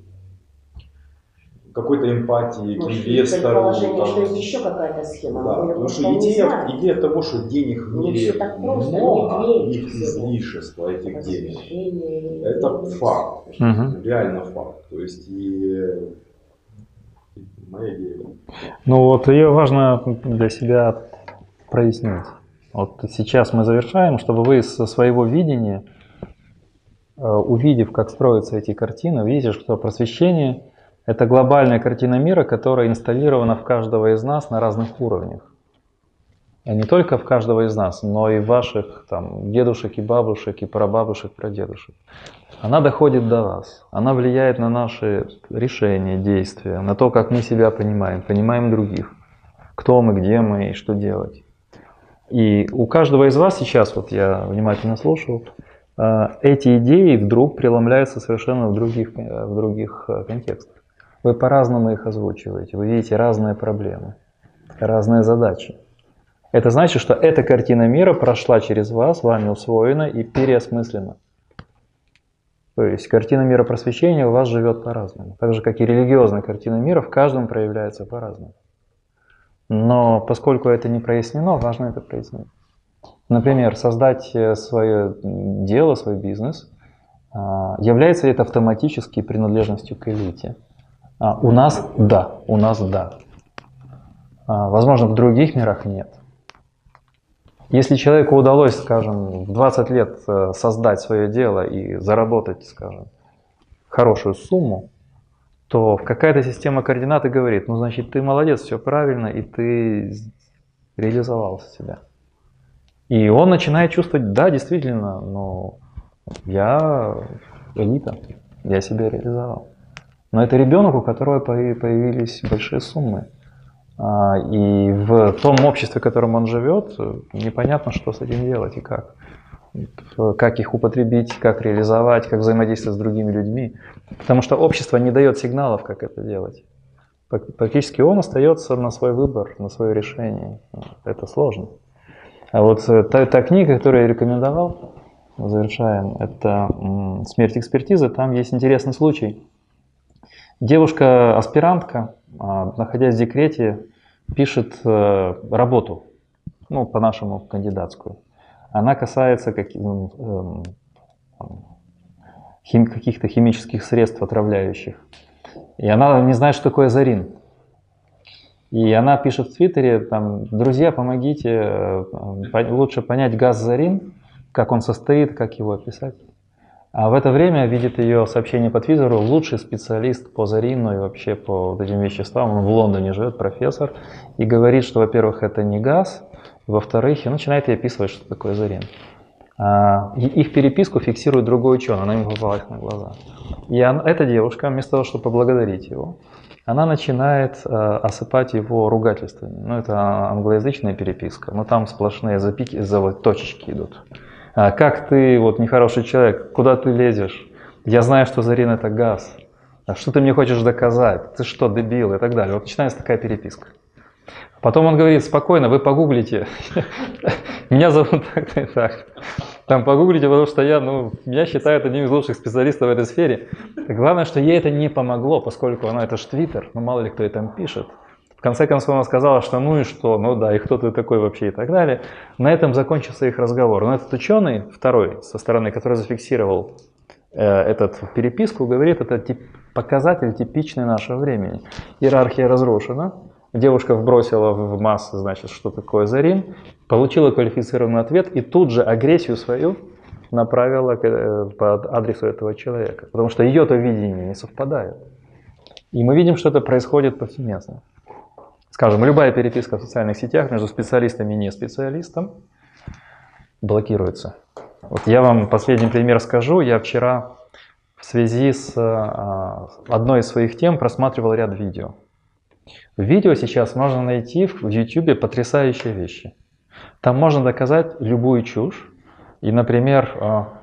какой-то эмпатии к Может, инвестору. предположение, что есть еще какая-то схема. да, её потому что идея, идея того, что денег в Не мире много, их излишество этих денег, это факт, реально факт. То есть и э, моя идея. Ну вот ее важно для себя прояснить. Вот сейчас мы завершаем, чтобы вы со своего видения, э, увидев, как строятся эти картины, видите, что просвещение – это глобальная картина мира, которая инсталлирована в каждого из нас на разных уровнях. И не только в каждого из нас, но и ваших там, дедушек и бабушек, и прабабушек, прадедушек. Она доходит до вас, она влияет на наши решения, действия, на то, как мы себя понимаем, понимаем других, кто мы, где мы и что делать. И у каждого из вас сейчас, вот я внимательно слушал, э, эти идеи вдруг преломляются совершенно в других, э, в других э, контекстах. Вы по-разному их озвучиваете, вы видите разные проблемы, разные задачи. Это значит, что эта картина мира прошла через вас, вами усвоена и переосмыслена. То есть картина мира просвещения у вас живет по-разному. Так же, как и религиозная картина мира в каждом проявляется по-разному. Но поскольку это не прояснено, важно это прояснить. Например, создать э, свое дело, свой бизнес, а, является ли это автоматически принадлежностью к элите? А, У нас да, у нас да. А, Возможно, в других мирах нет. Если человеку удалось, скажем, в 20 лет э, создать свое дело и заработать, скажем, хорошую сумму, то какая-то система координат и говорит, ну, значит, ты молодец, все правильно, и ты реализовал себя. И он начинает чувствовать, да, действительно, но я элита, я себя реализовал. Но это ребенок, у которого появ- появились большие суммы. А, И в том обществе, в котором он живет, непонятно, что с этим делать и как. Как их употребить, как реализовать, как взаимодействовать с другими людьми. Потому что общество не дает сигналов, как это делать. Фактически он остается на свой выбор, на свое решение. Это сложно. А вот э, та, та книга, которую я рекомендовал, завершаем, это «Смерть экспертизы». Там есть интересный случай. Девушка-аспирантка, а, находясь в декрете, пишет э, работу, ну, по-нашему, кандидатскую. Она касается эм, каких-то химических средств отравляющих. И она не знает, что такое зарин. И она пишет в Твиттере, там, друзья, помогите, э, лучше понять газ зарин, как он состоит, как его описать. А в это время видит ее сообщение по Твиттеру лучший специалист по зарину и вообще по вот этим веществам. Он в Лондоне живет, профессор, и говорит, что, во-первых, это не газ, Во-вторых, и начинает ей описывать, что такое Зарин. А, их переписку фиксирует другой ученый, она ему попалась на глаза. И он, эта девушка, вместо того, чтобы поблагодарить его, она начинает э, осыпать его ругательствами. Ну, это англоязычная переписка, но там сплошные запики, за, точечки идут. А, как ты, вот нехороший человек, куда ты лезешь? Я знаю, что Зарин это газ. А что ты мне хочешь доказать? Ты что, дебил? И так далее. Вот начинается такая переписка. Потом он говорит, спокойно, вы погуглите. [LAUGHS] Меня зовут так и так. Там погуглите, потому что я, ну, меня считают одним из лучших специалистов в этой сфере. Главное, что ей это не помогло, поскольку она это ж твиттер, ну мало ли кто и там пишет. Конце концов она сказала, что ну и что, ну да, и кто ты такой вообще и так далее. На этом закончился их разговор. Но этот ученый, второй со стороны, который зафиксировал э, этот переписку, говорит, это тип, показатель типичный нашего времени. Иерархия разрушена, Девушка вбросила в массы, значит, что такое Зарин, получила квалифицированный ответ и тут же агрессию свою направила э, по адресу этого человека. Потому что ее-то видение не совпадает. И мы видим, что это происходит повсеместно. Скажем, любая переписка в социальных сетях между специалистом и не специалистом блокируется. Вот я вам последний пример скажу. Я вчера в связи с а, одной из своих тем просматривал ряд видео. В видео сейчас можно найти в YouTube потрясающие вещи. Там можно доказать любую чушь. И, например, а,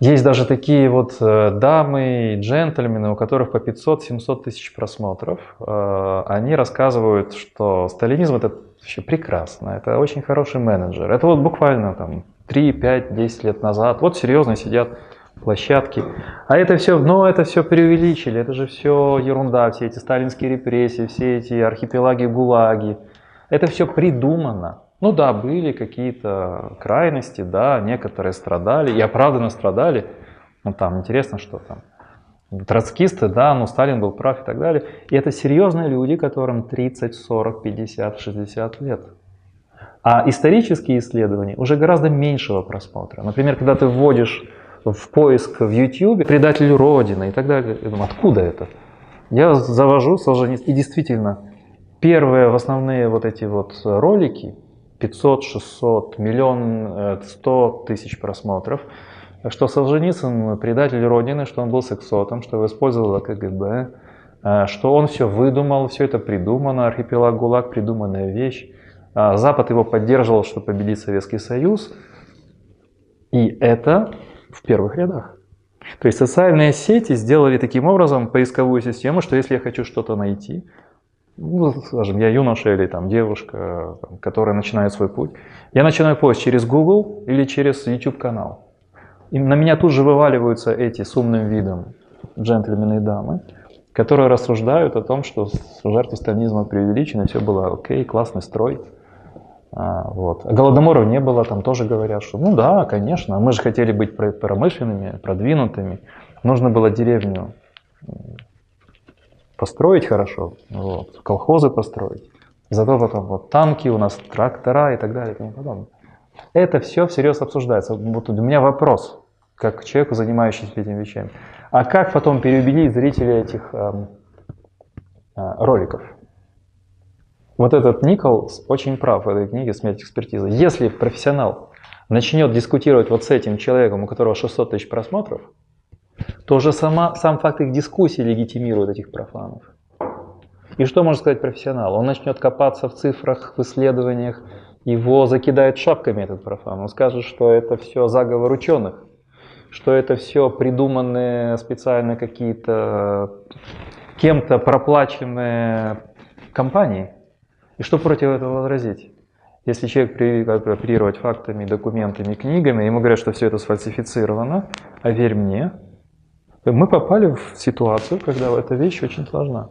есть даже такие вот э, дамы и джентльмены, у которых по 500-700 тысяч просмотров. Э, они рассказывают, что сталинизм это вообще прекрасно, это очень хороший менеджер. Это вот буквально там 3, 5, 10 лет назад. Вот серьезно сидят площадки. А это все, ну это все преувеличили, это же все ерунда, все эти сталинские репрессии, все эти архипелаги ГУЛАГи. Это все придумано. Ну да, были какие-то крайности, да, некоторые страдали, и оправданно страдали. Ну там интересно, что там. Троцкисты, да, ну Сталин был прав и так далее. И это серьезные люди, которым 30, 40, 50, 60 лет. А исторические исследования уже гораздо меньшего просмотра. Например, когда ты вводишь в поиск в YouTube предатель Родины и так далее. Я думаю, откуда это? Я завожу Солженицын. И действительно, первые в основные вот эти вот ролики, 500, 600, миллион, 100 э, тысяч просмотров, что Солженицын предатель Родины, что он был сексотом, что его использовала КГБ, э, что он все выдумал, все это придумано, архипелаг ГУЛАГ придуманная вещь. А Запад его поддерживал, чтобы победить Советский Союз. И это в первых рядах. То есть социальные сети сделали таким образом поисковую систему, что если я хочу что-то найти, ну, скажем, я юноша или там девушка, там, которая начинает свой путь, я начинаю поиск через Google или через YouTube канал. И на меня тут же вываливаются эти с умным видом джентльмены и дамы, которые рассуждают о том, что жертвы сталинизма преувеличены, все было окей, классный строй. А, вот. Голодоморов не было, там тоже говорят, что ну да, конечно, мы же хотели быть промышленными, продвинутыми. Нужно было деревню построить хорошо, вот, колхозы построить. Зато потом вот танки, у нас трактора и так далее и тому подобное. Это все всерьез обсуждается. Вот у меня вопрос, как к человеку, занимающемуся этими вещами. А как потом переубедить зрителей этих эм, э, роликов? Вот этот Николс очень прав в этой книге «Смерть экспертизы». Если профессионал начнет дискутировать вот с этим человеком, у которого 600 тысяч просмотров, то уже сама, сам факт их дискуссии легитимирует этих профанов. И что может сказать профессионал? Он начнет копаться в цифрах, в исследованиях, его закидает шапками этот профан. Он скажет, что это все заговор ученых, что это все придуманные специально какие-то кем-то проплаченные компании. И что против этого возразить? Если человек привык оперировать фактами, документами, книгами, ему говорят, что все это сфальсифицировано, а верь мне, мы попали в ситуацию, когда эта вещь очень сложна.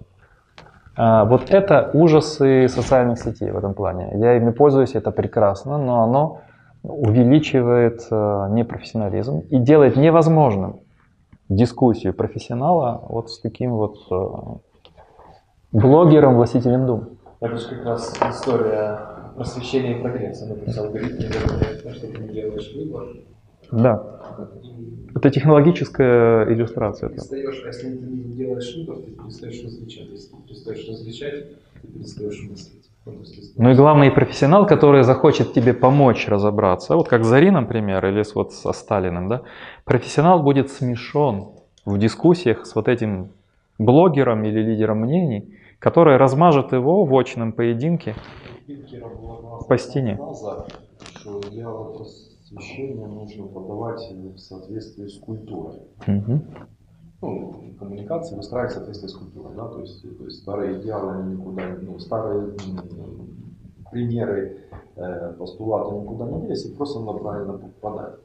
А, вот это ужасы социальных сетей в этом плане. Я ими пользуюсь, это прекрасно, но оно увеличивает э, непрофессионализм и делает невозможным дискуссию профессионала вот с таким вот э, блогером, властителем дум. Это же как раз история просвещения и прогресса. Написал алгоритм, что ты не делаешь выбор, Да. Это технологическая иллюстрация. да. Перестаешь, а если ты не делаешь выбор, ты перестаешь различать. Если ты перестаешь различать, ты перестаешь мыслить. Если- Ну и главный профессионал, который захочет тебе помочь разобраться, вот как Зари, например, или вот со Сталиным, да, профессионал будет смешон в дискуссиях с вот этим блогером или лидером мнений, который размажет его в очном поединке. По стене. фраза, что просвещения нужно подавать в соответствии с культурой. Мгм. ну, коммуникация выстраивать в соответствии с культурой, да, то есть, то есть старые идеалы никуда, не- ну, старые примеры, э, постулаты никуда не делись, их просто надо правильно подать.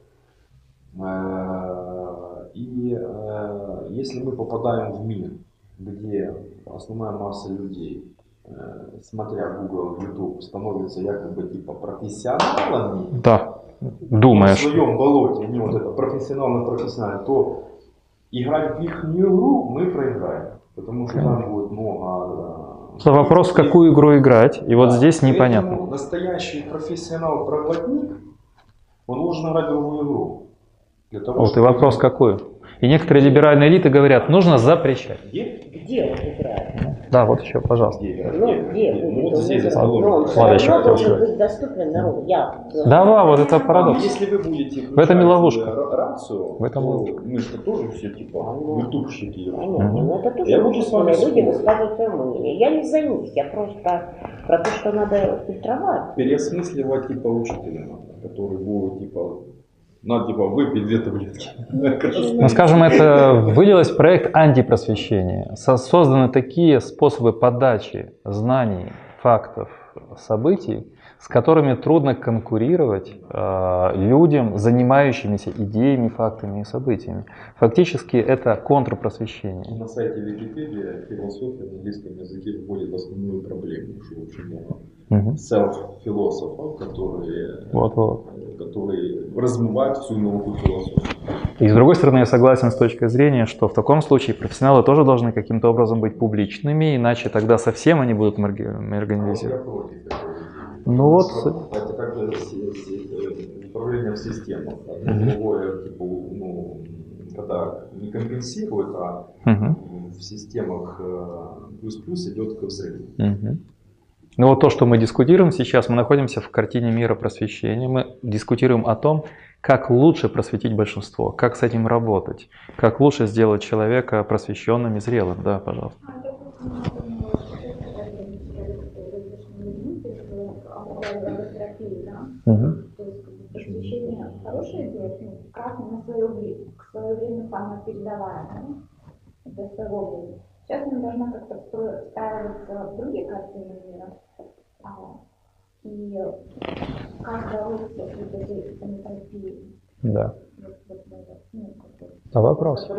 Э, И э, если мы попадаем в мир, где основная масса людей, э, смотря Google, YouTube, становится якобы типа профессионалами, Да, в думаешь. своем болоте, они вот это профессионально профессионально, то играть в их игру мы проиграем. Потому что там будет много... Это вопрос, в какую игру играть, и вот Да, здесь непонятно. Настоящий профессионал-проводник, он должен играть другую игру. Для того, Вот и вопрос какую. И некоторые либеральные элиты говорят, нужно запрещать. Где? Где он играет? Да, вот еще, пожалуйста. Где? Ну, где Ну, вот здесь. Но он все Ладно, еще хотел сказать. быть доступен народу. Я Да, да, вот это парадокс. Если вы будете В этом и ловушка. э, рацию, В этом то ловушка. мы же тоже все типа ютубщики. Понятно, но это тоже Я буду с вами люди высказывают свое мнение. Я не за них, я просто про то, что надо фильтровать. Переосмысливать типа учителя который будет типа надо типа выпить две таблетки. Ну, скажем, это вылилось в проект антипросвещения. Со- Созданы такие способы подачи знаний, фактов, событий, с которыми трудно конкурировать э, людям, занимающимися идеями, фактами и событиями. Фактически это контрпросвещение. На сайте Википедия философия на английском языке вводит основную проблему, что очень много Мгм. селф-философов, которые, Вот-вот. которые размывают всю науку философии. И с другой стороны, я согласен с точки зрения, что в таком случае профессионалы тоже должны каким-то образом быть публичными, иначе тогда совсем они будут маргинализированы. такой идеи. Ну вот, Это как бы с- с- э, управление в системах. Другое, типа, ну, когда не компенсирует, а Мгм. в системах э, плюс-плюс идет к взрыву. Мгм. Ну вот то, что мы дискутируем сейчас, мы находимся в картине мира просвещения. Мы дискутируем о том, как лучше просветить большинство, как с этим работать, как лучше сделать человека просвещенным и зрелым. Да, пожалуйста. А, допустим, например, терапии, да? Мгм. То есть как бы, хорошая идея, ну, как на свое время, в свое время самое передаваемое, для своего времени. Сейчас она должна как-то встраиваться в другие картины мира. А, и как бороться с этой энтропией. Да. Ну, А вопрос.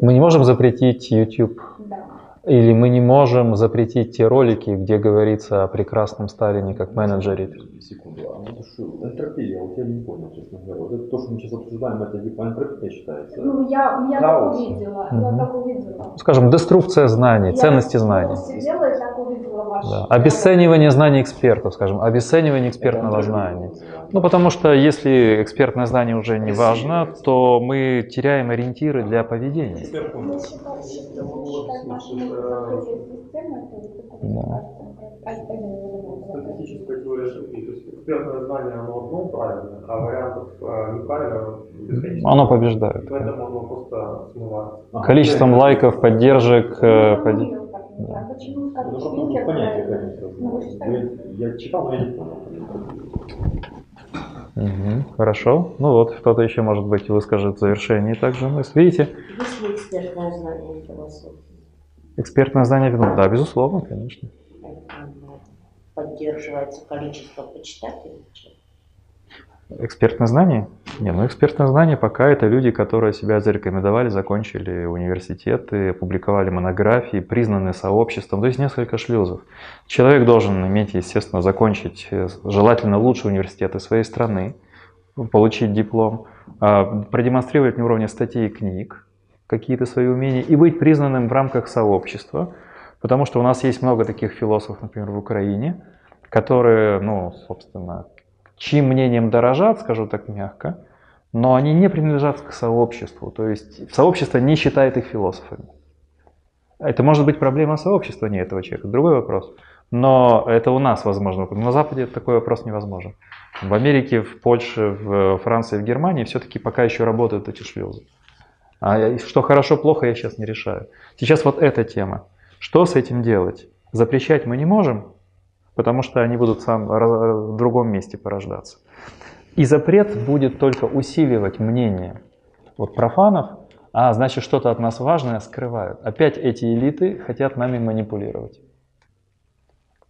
Мы не можем запретить YouTube Да. или мы не можем запретить те ролики, где говорится о прекрасном Сталине как менеджере. Секунду, а вот что, энтропия, вот я не понял, честно говоря. Вот это то, что мы сейчас обсуждаем, это типа энтропия считается? Ну, я, я Хаос. так увидела, Мгм. я так увидела. Скажем, деструкция знаний, Я ценности знаний. сидела и так увидела ваш... Да. Обесценивание знаний экспертов, скажем, обесценивание экспертного знания. Ну, потому что если экспертное знание уже не важно, то мы теряем ориентиры для поведения. Да. То есть экспертное знание, оно одно правильное, а вариантов э, неправильного бесконечно. Оно побеждает. Поэтому оно просто смывается. Ага. Количеством лайков, поддержек. э, поди- А почему Это скажут, просто Шпинкер понятие, конечно. Ну? Я, я читал, но я не понял. Мгм, Хорошо. Ну вот, кто-то еще, может быть, выскажет в завершении также мысль. Видите, Есть ли экспертное знание философии? экспертное знание ведут. Да, безусловно, конечно. Поддерживается количество почитателей? Экспертное знание? Не, ну экспертное знание пока это люди, которые себя зарекомендовали, закончили университеты, опубликовали монографии, признаны сообществом, то есть несколько шлюзов. Человек должен иметь, естественно, закончить э, желательно лучшие университеты своей страны, получить диплом, а, продемонстрировать на уровне статей и книг какие-то свои умения и быть признанным в рамках сообщества, потому что у нас есть много таких философов, например, в Украине, которые, ну, собственно, чьим мнением дорожат, скажу так мягко, но они не принадлежат к сообществу, то есть сообщество не считает их философами. Это может быть проблема сообщества, не этого человека, другой вопрос. Но это у нас возможно. На Западе такой вопрос невозможен. В Америке, в Польше, в Франции, в Германии все-таки пока еще работают эти шлюзы. А что хорошо, плохо, я сейчас не решаю. Сейчас вот эта тема. Что с этим делать? Запрещать мы не можем, потому что они будут сам, в другом месте порождаться. И запрет будет только усиливать мнение вот профанов, а значит что-то от нас важное скрывают. Опять эти элиты хотят нами манипулировать.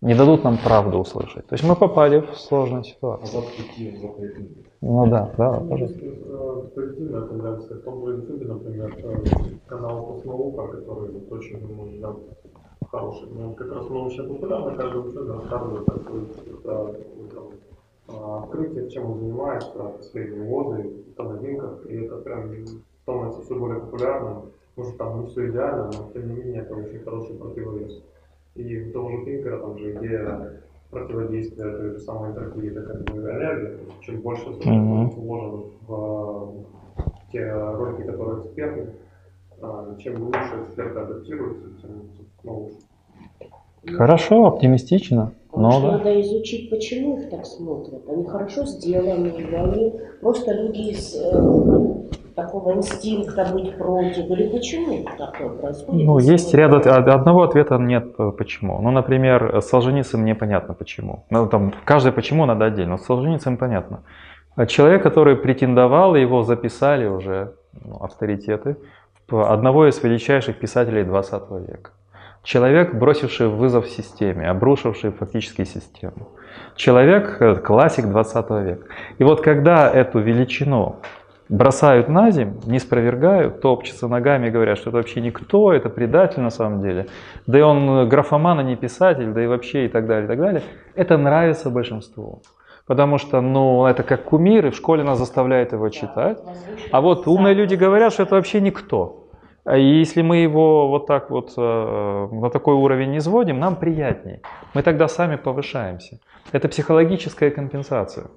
Не дадут нам правду услышать. То есть мы попали в сложную ситуацию. Ну да, да, пожалуйста. Позитивная тенденция. В том же YouTube, например, канал Космолука, который вот очень, думаю, да, хороший. Но он как раз научно популярный, каждый ученый рассказывает о открытиях, чем он занимается, свои выводы, о новинках, и это прям становится все более популярным. Может, там не все идеально, но тем не менее это очень хороший противовес. И у того же Пинкера там же идея противодействия той же самой энтропии, это как бы энергия. Чем больше mm-hmm. вложено в те ролики, которые эксперты, а, чем лучше эксперты адаптируются, тем ну, лучше. Хорошо, оптимистично. Но, да. надо изучить, почему их так смотрят. Они хорошо сделаны, или они просто люди из э, такого инстинкта быть против, или почему такое происходит? Ну, есть ряд, одного ответа нет э, почему. Ну, например, Солженицын непонятно почему. Ну, там, каждое почему надо отдельно, но Солженицын понятно. Человек, который претендовал, его записали уже ну, авторитеты, одного из величайших писателей 20 века. Человек, бросивший вызов системе, обрушивший фактически систему. Человек, э, классик 20 века. И вот когда эту величину бросают на землю, не спровергают, топчутся ногами и говорят, что это вообще никто, это предатель на самом деле, да и он графоман, а не писатель, да и вообще и так далее, и так далее, это нравится большинству. Потому что, ну, это как кумир, и в школе нас заставляют его читать. А вот умные люди говорят, что это вообще никто. А и если мы его вот так вот э, на такой уровень не сводим, нам приятнее. Мы тогда сами повышаемся. Это психологическая компенсация.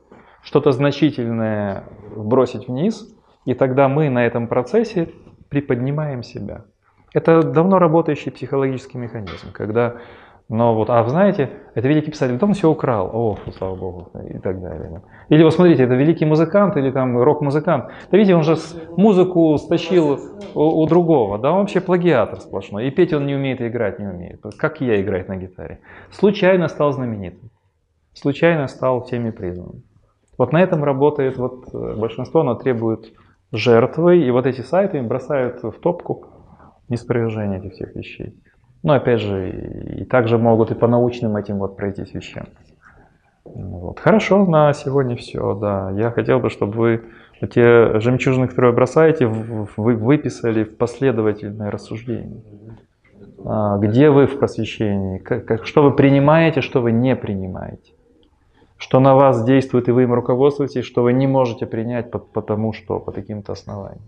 Что-то значительное бросить вниз, и тогда мы на этом процессе приподнимаем себя. Это давно работающий психологический механизм, когда но вот, а знаете, это великий писатель, он все украл, о, слава богу, и так далее. Или вот смотрите, это великий музыкант или там рок-музыкант. Да видите, он же музыку стащил у, у другого, да, он вообще плагиатор сплошной. И петь он не умеет, и играть не умеет. Как я играть на гитаре. Случайно стал знаменитым. Случайно стал всеми признанным. Вот на этом работает вот э, большинство, оно требует жертвы, и вот эти сайты им бросают в топку неспровержение этих всех вещей. Но опять же, и также могут и по научным этим вот пройтись вещам. Вот. Хорошо, на сегодня все, да. Я хотел бы, чтобы вы те жемчужины, которые бросаете, вы выписали в последовательное рассуждение. А, где вы в просвещении? Как, как, что вы принимаете, что вы не принимаете? что на вас действует и вы им руководствуетесь, что вы не можете принять, по тому, что по таким-то основаниям.